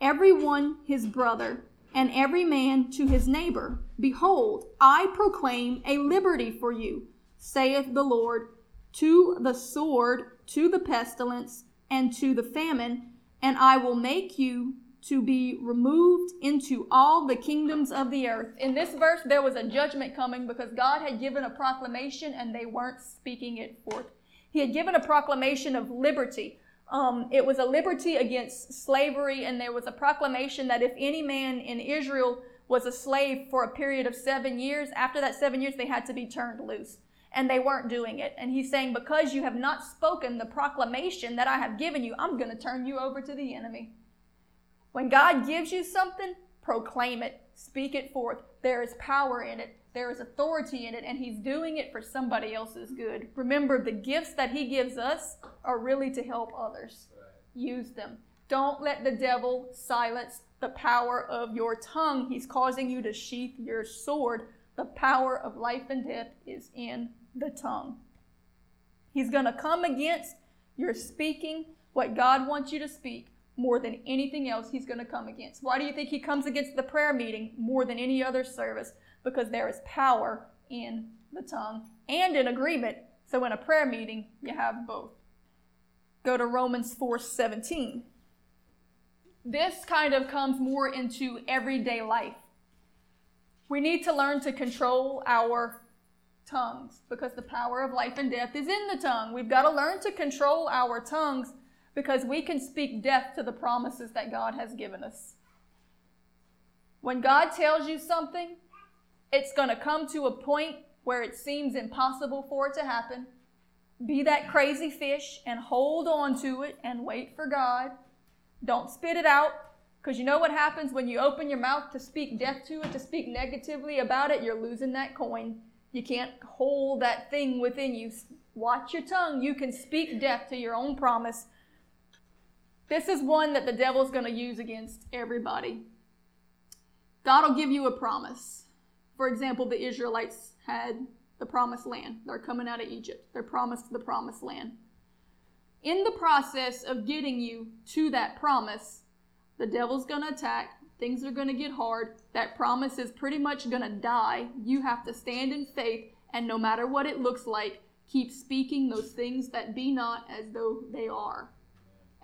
every one his brother, and every man to his neighbor. Behold, I proclaim a liberty for you, saith the Lord, to the sword, to the pestilence, and to the famine, and I will make you to be removed into all the kingdoms of the earth. In this verse, there was a judgment coming because God had given a proclamation and they weren't speaking it forth. He had given a proclamation of liberty. Um, it was a liberty against slavery, and there was a proclamation that if any man in Israel was a slave for a period of seven years, after that seven years, they had to be turned loose. And they weren't doing it. And he's saying, Because you have not spoken the proclamation that I have given you, I'm going to turn you over to the enemy. When God gives you something, proclaim it, speak it forth. There is power in it, there is authority in it, and He's doing it for somebody else's good. Remember, the gifts that He gives us are really to help others. Use them. Don't let the devil silence the power of your tongue. He's causing you to sheath your sword. The power of life and death is in the tongue. He's going to come against your speaking what God wants you to speak more than anything else he's going to come against. Why do you think he comes against the prayer meeting more than any other service? Because there is power in the tongue and in agreement. So in a prayer meeting, you have both. Go to Romans 4:17. This kind of comes more into everyday life. We need to learn to control our tongues because the power of life and death is in the tongue. We've got to learn to control our tongues because we can speak death to the promises that God has given us. When God tells you something, it's going to come to a point where it seems impossible for it to happen. Be that crazy fish and hold on to it and wait for God. Don't spit it out because you know what happens when you open your mouth to speak death to it, to speak negatively about it? You're losing that coin. You can't hold that thing within you. Watch your tongue. You can speak death to your own promise. This is one that the devil's going to use against everybody. God will give you a promise. For example, the Israelites had the promised land. They're coming out of Egypt. They're promised the promised land. In the process of getting you to that promise, the devil's going to attack. Things are going to get hard. That promise is pretty much going to die. You have to stand in faith, and no matter what it looks like, keep speaking those things that be not as though they are.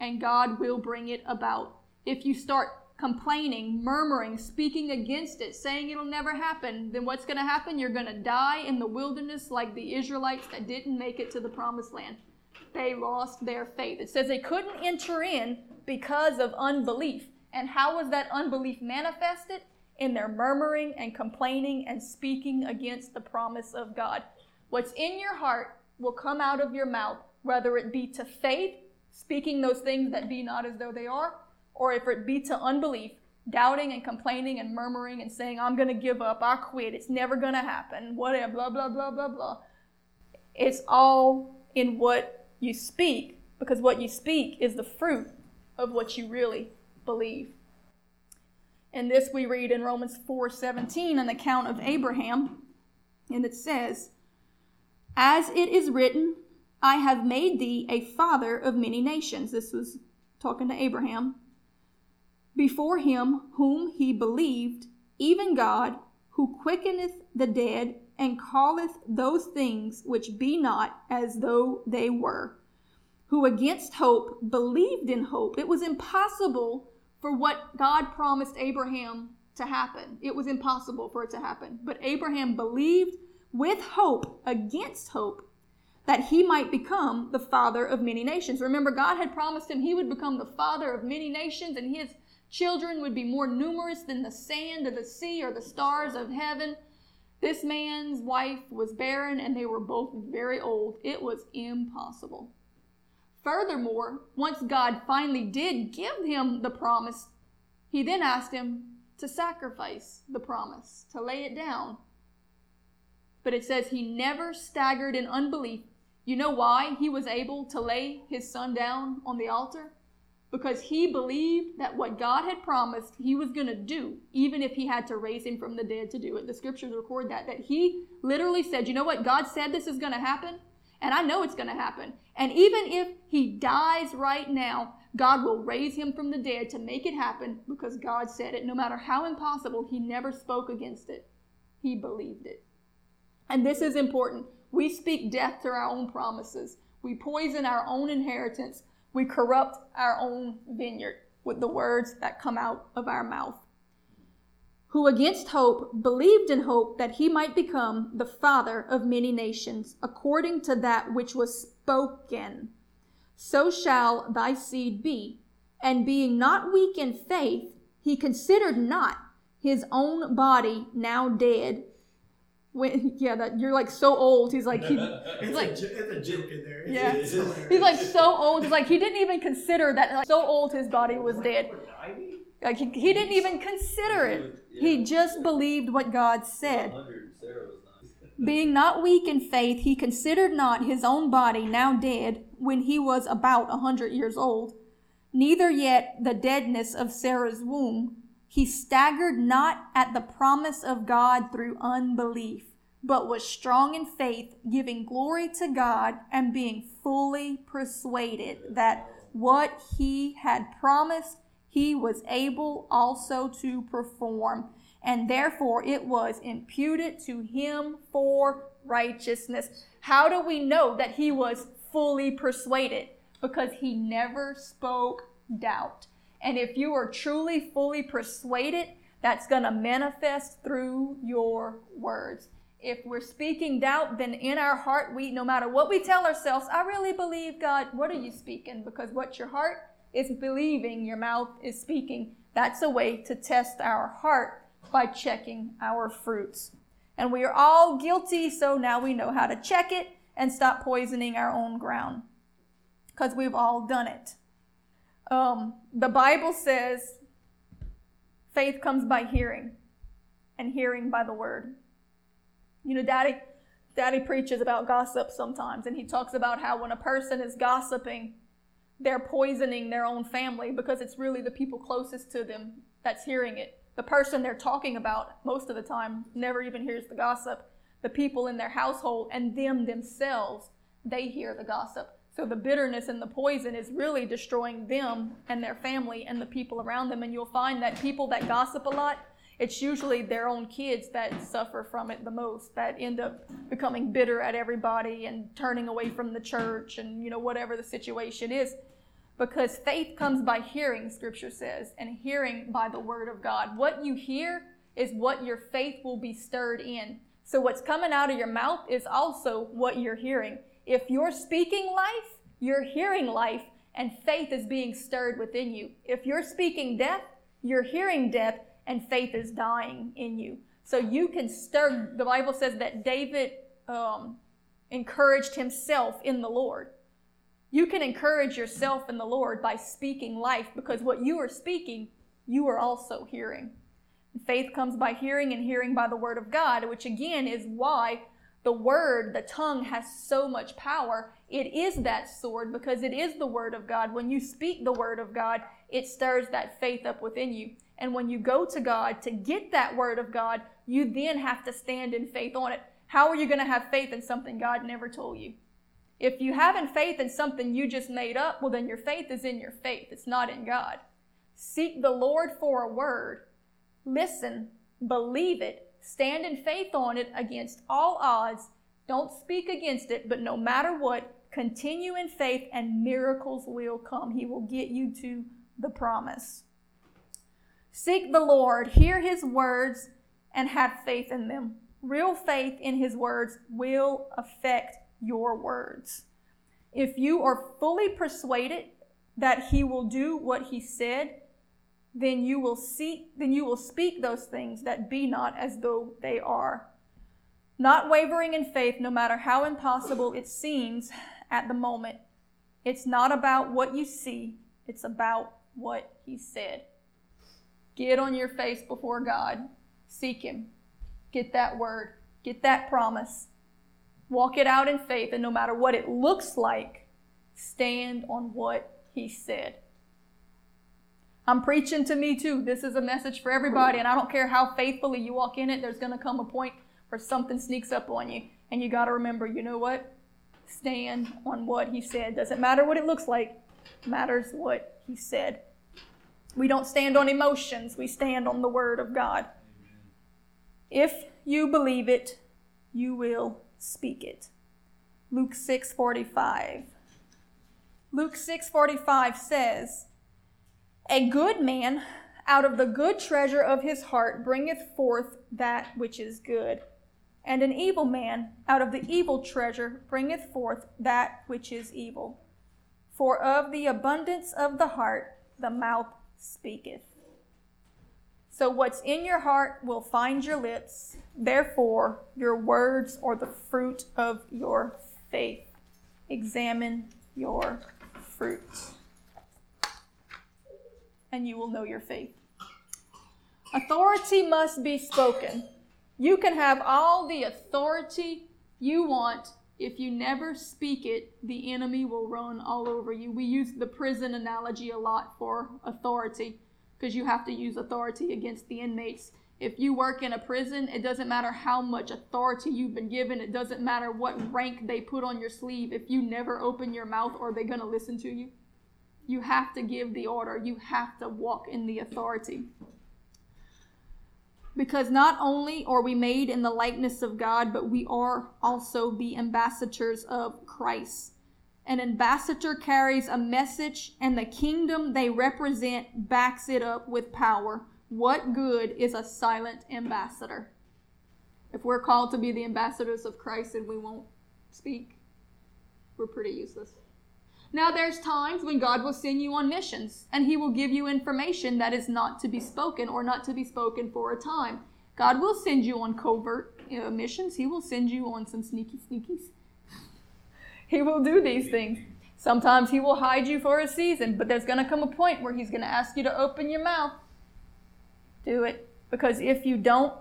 And God will bring it about. If you start complaining, murmuring, speaking against it, saying it'll never happen, then what's going to happen? You're going to die in the wilderness like the Israelites that didn't make it to the promised land. They lost their faith. It says they couldn't enter in because of unbelief. And how was that unbelief manifested? In their murmuring and complaining and speaking against the promise of God. What's in your heart will come out of your mouth, whether it be to faith, speaking those things that be not as though they are, or if it be to unbelief, doubting and complaining and murmuring and saying, I'm going to give up, I quit, it's never going to happen, whatever, blah, blah, blah, blah, blah. It's all in what you speak because what you speak is the fruit of what you really believe. And this we read in Romans 4:17 an account of Abraham, and it says, "As it is written, I have made thee a father of many nations." This was talking to Abraham before him whom he believed, even God, who quickeneth the dead, and calleth those things which be not as though they were, who against hope believed in hope. It was impossible for what God promised Abraham to happen. It was impossible for it to happen. But Abraham believed with hope against hope that he might become the father of many nations. Remember, God had promised him he would become the father of many nations, and his Children would be more numerous than the sand of the sea or the stars of heaven. This man's wife was barren and they were both very old. It was impossible. Furthermore, once God finally did give him the promise, he then asked him to sacrifice the promise, to lay it down. But it says he never staggered in unbelief. You know why he was able to lay his son down on the altar? because he believed that what God had promised he was going to do, even if he had to raise him from the dead to do it. The scriptures record that, that he literally said, You know what? God said this is going to happen, and I know it's going to happen. And even if he dies right now, God will raise him from the dead to make it happen because God said it. No matter how impossible, he never spoke against it. He believed it. And this is important. We speak death to our own promises. We poison our own inheritance we corrupt our own vineyard with the words that come out of our mouth. Who against hope believed in hope that he might become the father of many nations, according to that which was spoken. So shall thy seed be. And being not weak in faith, he considered not his own body now dead when yeah that you're like so old. He's like he, he's like it's a joke in there. Yeah. he's like so old. He's like he didn't even consider that like, so old his body was dead. like he, he didn't even consider it. He just believed what god said. Being not weak in faith he considered not his own body now dead when he was about a hundred years old. Neither yet the deadness of sarah's womb. He staggered not at the promise of God through unbelief, but was strong in faith, giving glory to God and being fully persuaded that what he had promised he was able also to perform. And therefore it was imputed to him for righteousness. How do we know that he was fully persuaded? Because he never spoke doubt. And if you are truly, fully persuaded, that's going to manifest through your words. If we're speaking doubt, then in our heart, we, no matter what we tell ourselves, I really believe God, what are you speaking? Because what your heart is believing, your mouth is speaking. That's a way to test our heart by checking our fruits. And we are all guilty, so now we know how to check it and stop poisoning our own ground. Because we've all done it. Um, the Bible says faith comes by hearing, and hearing by the word. You know, Daddy, Daddy preaches about gossip sometimes, and he talks about how when a person is gossiping, they're poisoning their own family because it's really the people closest to them that's hearing it. The person they're talking about most of the time never even hears the gossip. The people in their household and them themselves, they hear the gossip. So the bitterness and the poison is really destroying them and their family and the people around them. And you'll find that people that gossip a lot, it's usually their own kids that suffer from it the most, that end up becoming bitter at everybody and turning away from the church and, you know, whatever the situation is. Because faith comes by hearing, scripture says, and hearing by the word of God. What you hear is what your faith will be stirred in. So what's coming out of your mouth is also what you're hearing. If you're speaking life, you're hearing life, and faith is being stirred within you. If you're speaking death, you're hearing death, and faith is dying in you. So you can stir. The Bible says that David um, encouraged himself in the Lord. You can encourage yourself in the Lord by speaking life because what you are speaking, you are also hearing. Faith comes by hearing, and hearing by the word of God, which again is why the word, the tongue has so much power. It is that sword because it is the word of God. When you speak the word of God, it stirs that faith up within you. And when you go to God to get that word of God, you then have to stand in faith on it. How are you going to have faith in something God never told you? If you haven't faith in something you just made up, well, then your faith is in your faith. It's not in God. Seek the Lord for a word. Listen, believe it, Stand in faith on it against all odds. Don't speak against it, but no matter what, continue in faith and miracles will come. He will get you to the promise. Seek the Lord, hear his words, and have faith in them. Real faith in his words will affect your words. If you are fully persuaded that he will do what he said, then you will see then you will speak those things that be not as though they are not wavering in faith no matter how impossible it seems at the moment it's not about what you see it's about what he said get on your face before god seek him get that word get that promise walk it out in faith and no matter what it looks like stand on what he said I'm preaching to me too. This is a message for everybody, and I don't care how faithfully you walk in it, there's going to come a point where something sneaks up on you. And you got to remember, you know what? Stand on what he said. Doesn't matter what it looks like, matters what he said. We don't stand on emotions, we stand on the word of God. If you believe it, you will speak it. Luke 6:45. Luke 6:45 says, a good man out of the good treasure of his heart bringeth forth that which is good. And an evil man out of the evil treasure bringeth forth that which is evil. For of the abundance of the heart the mouth speaketh. So, what's in your heart will find your lips. Therefore, your words are the fruit of your faith. Examine your fruit and you will know your faith. Authority must be spoken. You can have all the authority you want. If you never speak it, the enemy will run all over you. We use the prison analogy a lot for authority because you have to use authority against the inmates. If you work in a prison, it doesn't matter how much authority you've been given, it doesn't matter what rank they put on your sleeve. If you never open your mouth, are they going to listen to you? You have to give the order, you have to walk in the authority. Because not only are we made in the likeness of God, but we are also the ambassadors of Christ. An ambassador carries a message, and the kingdom they represent backs it up with power. What good is a silent ambassador? If we're called to be the ambassadors of Christ and we won't speak, we're pretty useless. Now, there's times when God will send you on missions and He will give you information that is not to be spoken or not to be spoken for a time. God will send you on covert uh, missions, He will send you on some sneaky sneakies. he will do these things. Sometimes He will hide you for a season, but there's going to come a point where He's going to ask you to open your mouth. Do it. Because if you don't,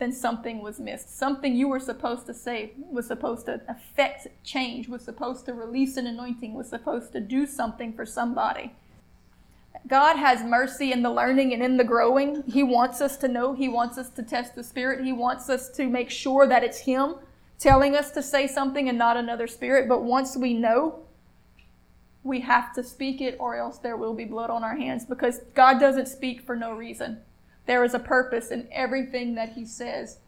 then something was missed. Something you were supposed to say was supposed to affect change, was supposed to release an anointing, was supposed to do something for somebody. God has mercy in the learning and in the growing. He wants us to know. He wants us to test the Spirit. He wants us to make sure that it's Him telling us to say something and not another spirit. But once we know, we have to speak it or else there will be blood on our hands because God doesn't speak for no reason. There is a purpose in everything that he says.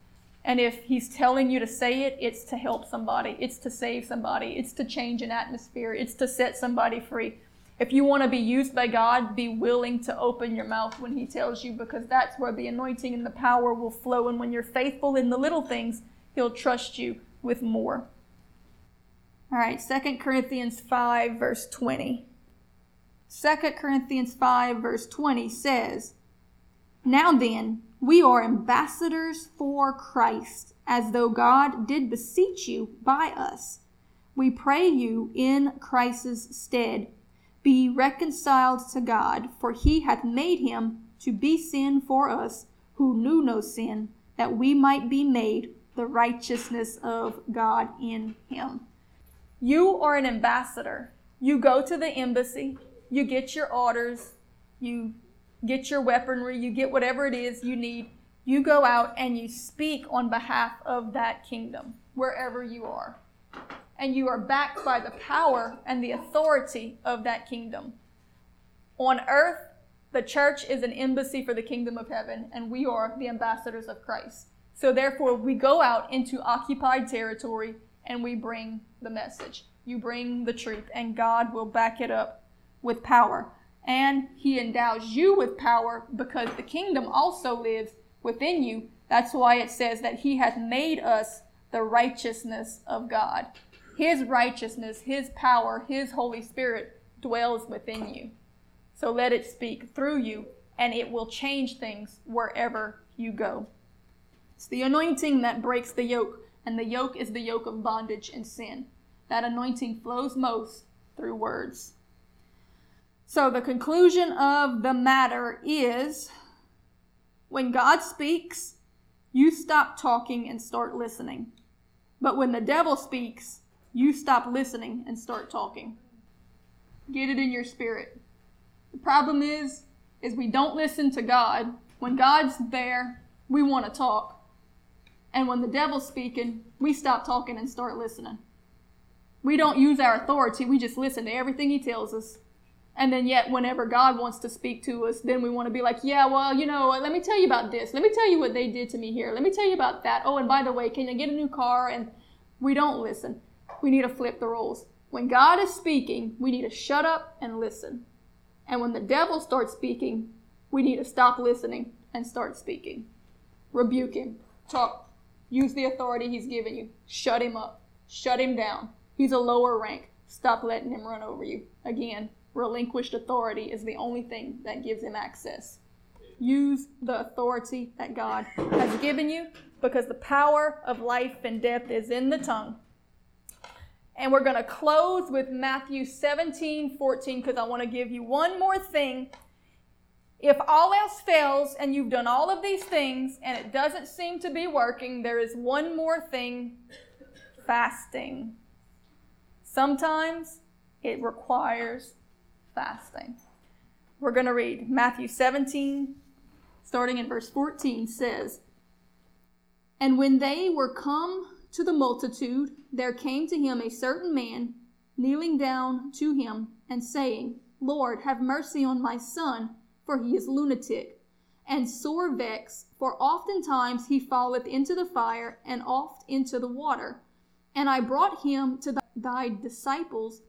And if he's telling you to say it, it's to help somebody, it's to save somebody, it's to change an atmosphere, it's to set somebody free. If you want to be used by God, be willing to open your mouth when he tells you because that's where the anointing and the power will flow. And when you're faithful in the little things, he'll trust you with more. All right, 2 Corinthians 5, verse 20. 2 Corinthians 5, verse 20 says, now then, we are ambassadors for Christ, as though God did beseech you by us. We pray you in Christ's stead, be reconciled to God, for he hath made him to be sin for us who knew no sin, that we might be made the righteousness of God in him. You are an ambassador. You go to the embassy, you get your orders, you get your weaponry, you get whatever it is you need. You go out and you speak on behalf of that kingdom, wherever you are. And you are backed by the power and the authority of that kingdom. On earth, the church is an embassy for the kingdom of heaven, and we are the ambassadors of Christ. So, therefore, we go out into occupied territory and we bring the message. You bring the truth, and God will back it up with power and he endows you with power because the kingdom also lives within you. That's why it says that he hath made us the righteousness of God. His righteousness, his power, his Holy Spirit dwells within you. So let it speak through you, and it will change things wherever you go. It's the anointing that breaks the yoke, and the yoke is the yoke of bondage and sin. That anointing flows most through words. So, the conclusion of the matter is when God speaks, you stop talking and start listening. But when the devil speaks, you stop listening and start talking. Get it in your spirit. The problem is is we don't listen to God. When God's there, we want to talk. And when the devil's speaking, we stop talking and start listening. We don't use our authority, we just listen to everything he tells us. And then yet, whenever God wants to speak to us, then we want to be like, yeah, well, you know, let me tell you about this. Let me tell you what they did to me here. Let me tell you about that. Oh, and by the way, can you get a new car? And we don't listen. We need to flip the roles. When God is speaking, we need to shut up and listen. And when the devil starts speaking, we need to stop listening and start speaking. Rebuke him. Talk. Use the authority he's given you. Shut him up. Shut him down. He's a lower rank. Stop letting him run over you. Again, relinquished authority is the only thing that gives him access. Use the authority that God has given you because the power of life and death is in the tongue. And we're going to close with Matthew 17 14 because I want to give you one more thing. If all else fails and you've done all of these things and it doesn't seem to be working, there is one more thing fasting. Sometimes it requires fasting. We're going to read Matthew 17, starting in verse 14, says, And when they were come to the multitude, there came to him a certain man, kneeling down to him, and saying, Lord, have mercy on my son, for he is lunatic, and sore vexed, for oftentimes he falleth into the fire, and oft into the water. And I brought him to thy disciples,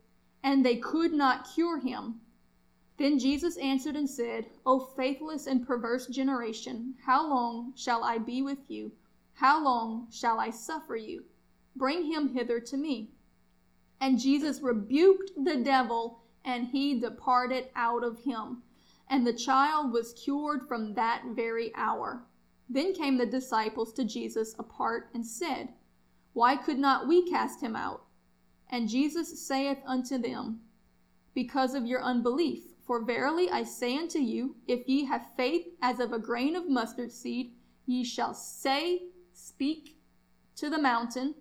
and they could not cure him. Then Jesus answered and said, O faithless and perverse generation, how long shall I be with you? How long shall I suffer you? Bring him hither to me. And Jesus rebuked the devil, and he departed out of him. And the child was cured from that very hour. Then came the disciples to Jesus apart and said, Why could not we cast him out? And Jesus saith unto them, Because of your unbelief. For verily I say unto you, if ye have faith as of a grain of mustard seed, ye shall say, Speak to the mountain,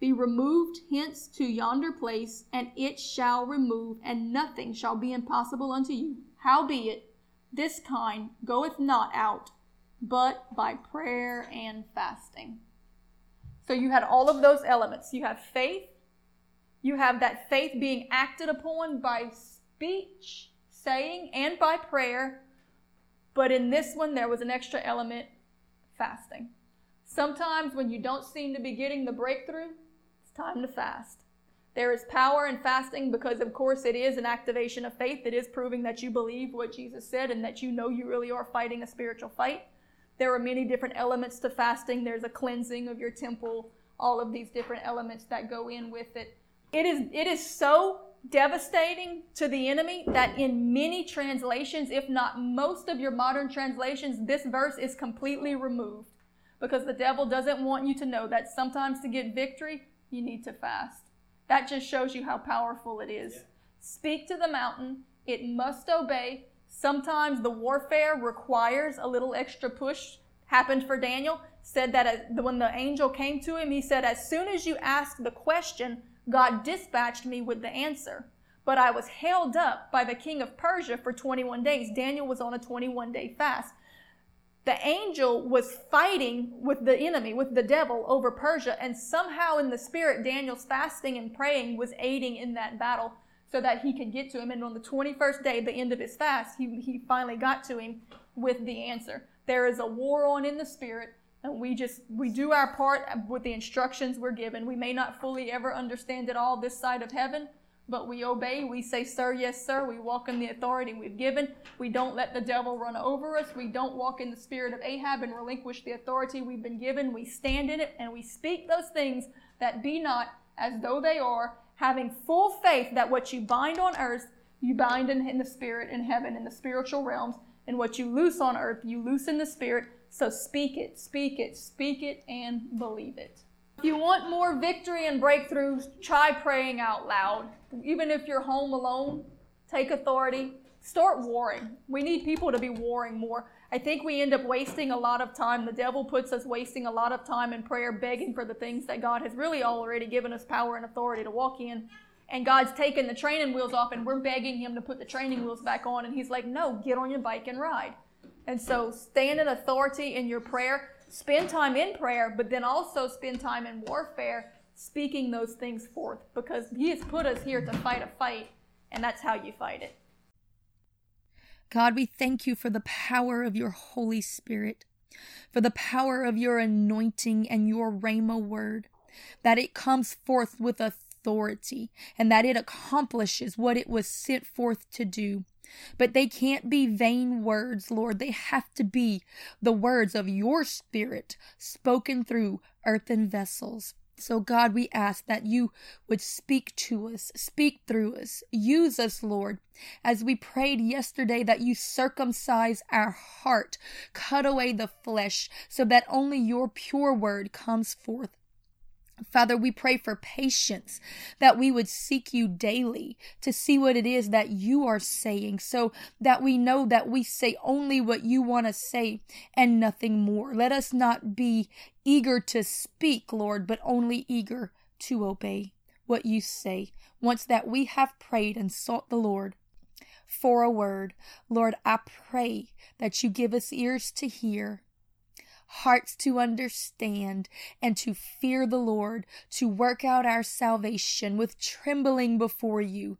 be removed hence to yonder place, and it shall remove, and nothing shall be impossible unto you. Howbeit, this kind goeth not out, but by prayer and fasting. So you had all of those elements. You have faith, you have that faith being acted upon by speech saying and by prayer, but in this one there was an extra element fasting. Sometimes when you don't seem to be getting the breakthrough, it's time to fast. There is power in fasting because, of course, it is an activation of faith. It is proving that you believe what Jesus said and that you know you really are fighting a spiritual fight. There are many different elements to fasting. There's a cleansing of your temple, all of these different elements that go in with it. It is, it is so devastating to the enemy that in many translations, if not most of your modern translations, this verse is completely removed because the devil doesn't want you to know that sometimes to get victory, you need to fast. That just shows you how powerful it is. Yeah. Speak to the mountain, it must obey. Sometimes the warfare requires a little extra push. Happened for Daniel. Said that uh, when the angel came to him, he said, As soon as you ask the question, God dispatched me with the answer. But I was held up by the king of Persia for 21 days. Daniel was on a 21 day fast. The angel was fighting with the enemy, with the devil over Persia, and somehow in the spirit, Daniel's fasting and praying was aiding in that battle so that he could get to him. And on the 21st day, the end of his fast, he, he finally got to him with the answer. There is a war on in the spirit we just we do our part with the instructions we're given. We may not fully ever understand it all this side of heaven but we obey. We say sir yes sir. We walk in the authority we've given. We don't let the devil run over us. We don't walk in the spirit of ahab and relinquish the authority we've been given. We stand in it and we speak those things that be not as though they are having full faith that what you bind on earth you bind in, in the spirit in heaven in the spiritual realms and what you loose on earth you loose in the spirit so speak it, speak it, speak it, and believe it. If you want more victory and breakthroughs, try praying out loud. Even if you're home alone, take authority. Start warring. We need people to be warring more. I think we end up wasting a lot of time. The devil puts us wasting a lot of time in prayer, begging for the things that God has really already given us power and authority to walk in. And God's taken the training wheels off, and we're begging Him to put the training wheels back on. And He's like, no, get on your bike and ride. And so stand in authority in your prayer. Spend time in prayer, but then also spend time in warfare, speaking those things forth because He has put us here to fight a fight, and that's how you fight it. God, we thank you for the power of your Holy Spirit, for the power of your anointing and your Rhema word, that it comes forth with authority and that it accomplishes what it was sent forth to do. But they can't be vain words, Lord. They have to be the words of your Spirit spoken through earthen vessels. So, God, we ask that you would speak to us, speak through us, use us, Lord, as we prayed yesterday that you circumcise our heart, cut away the flesh, so that only your pure word comes forth. Father, we pray for patience, that we would seek you daily to see what it is that you are saying, so that we know that we say only what you want to say and nothing more. Let us not be eager to speak, Lord, but only eager to obey what you say. Once that we have prayed and sought the Lord for a word, Lord, I pray that you give us ears to hear hearts to understand and to fear the Lord, to work out our salvation with trembling before you,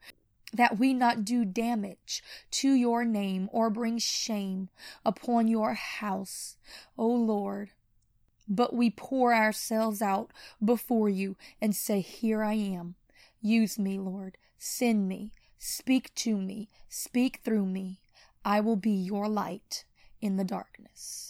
that we not do damage to your name or bring shame upon your house, O Lord. But we pour ourselves out before you and say, Here I am. Use me, Lord. Send me. Speak to me. Speak through me. I will be your light in the darkness.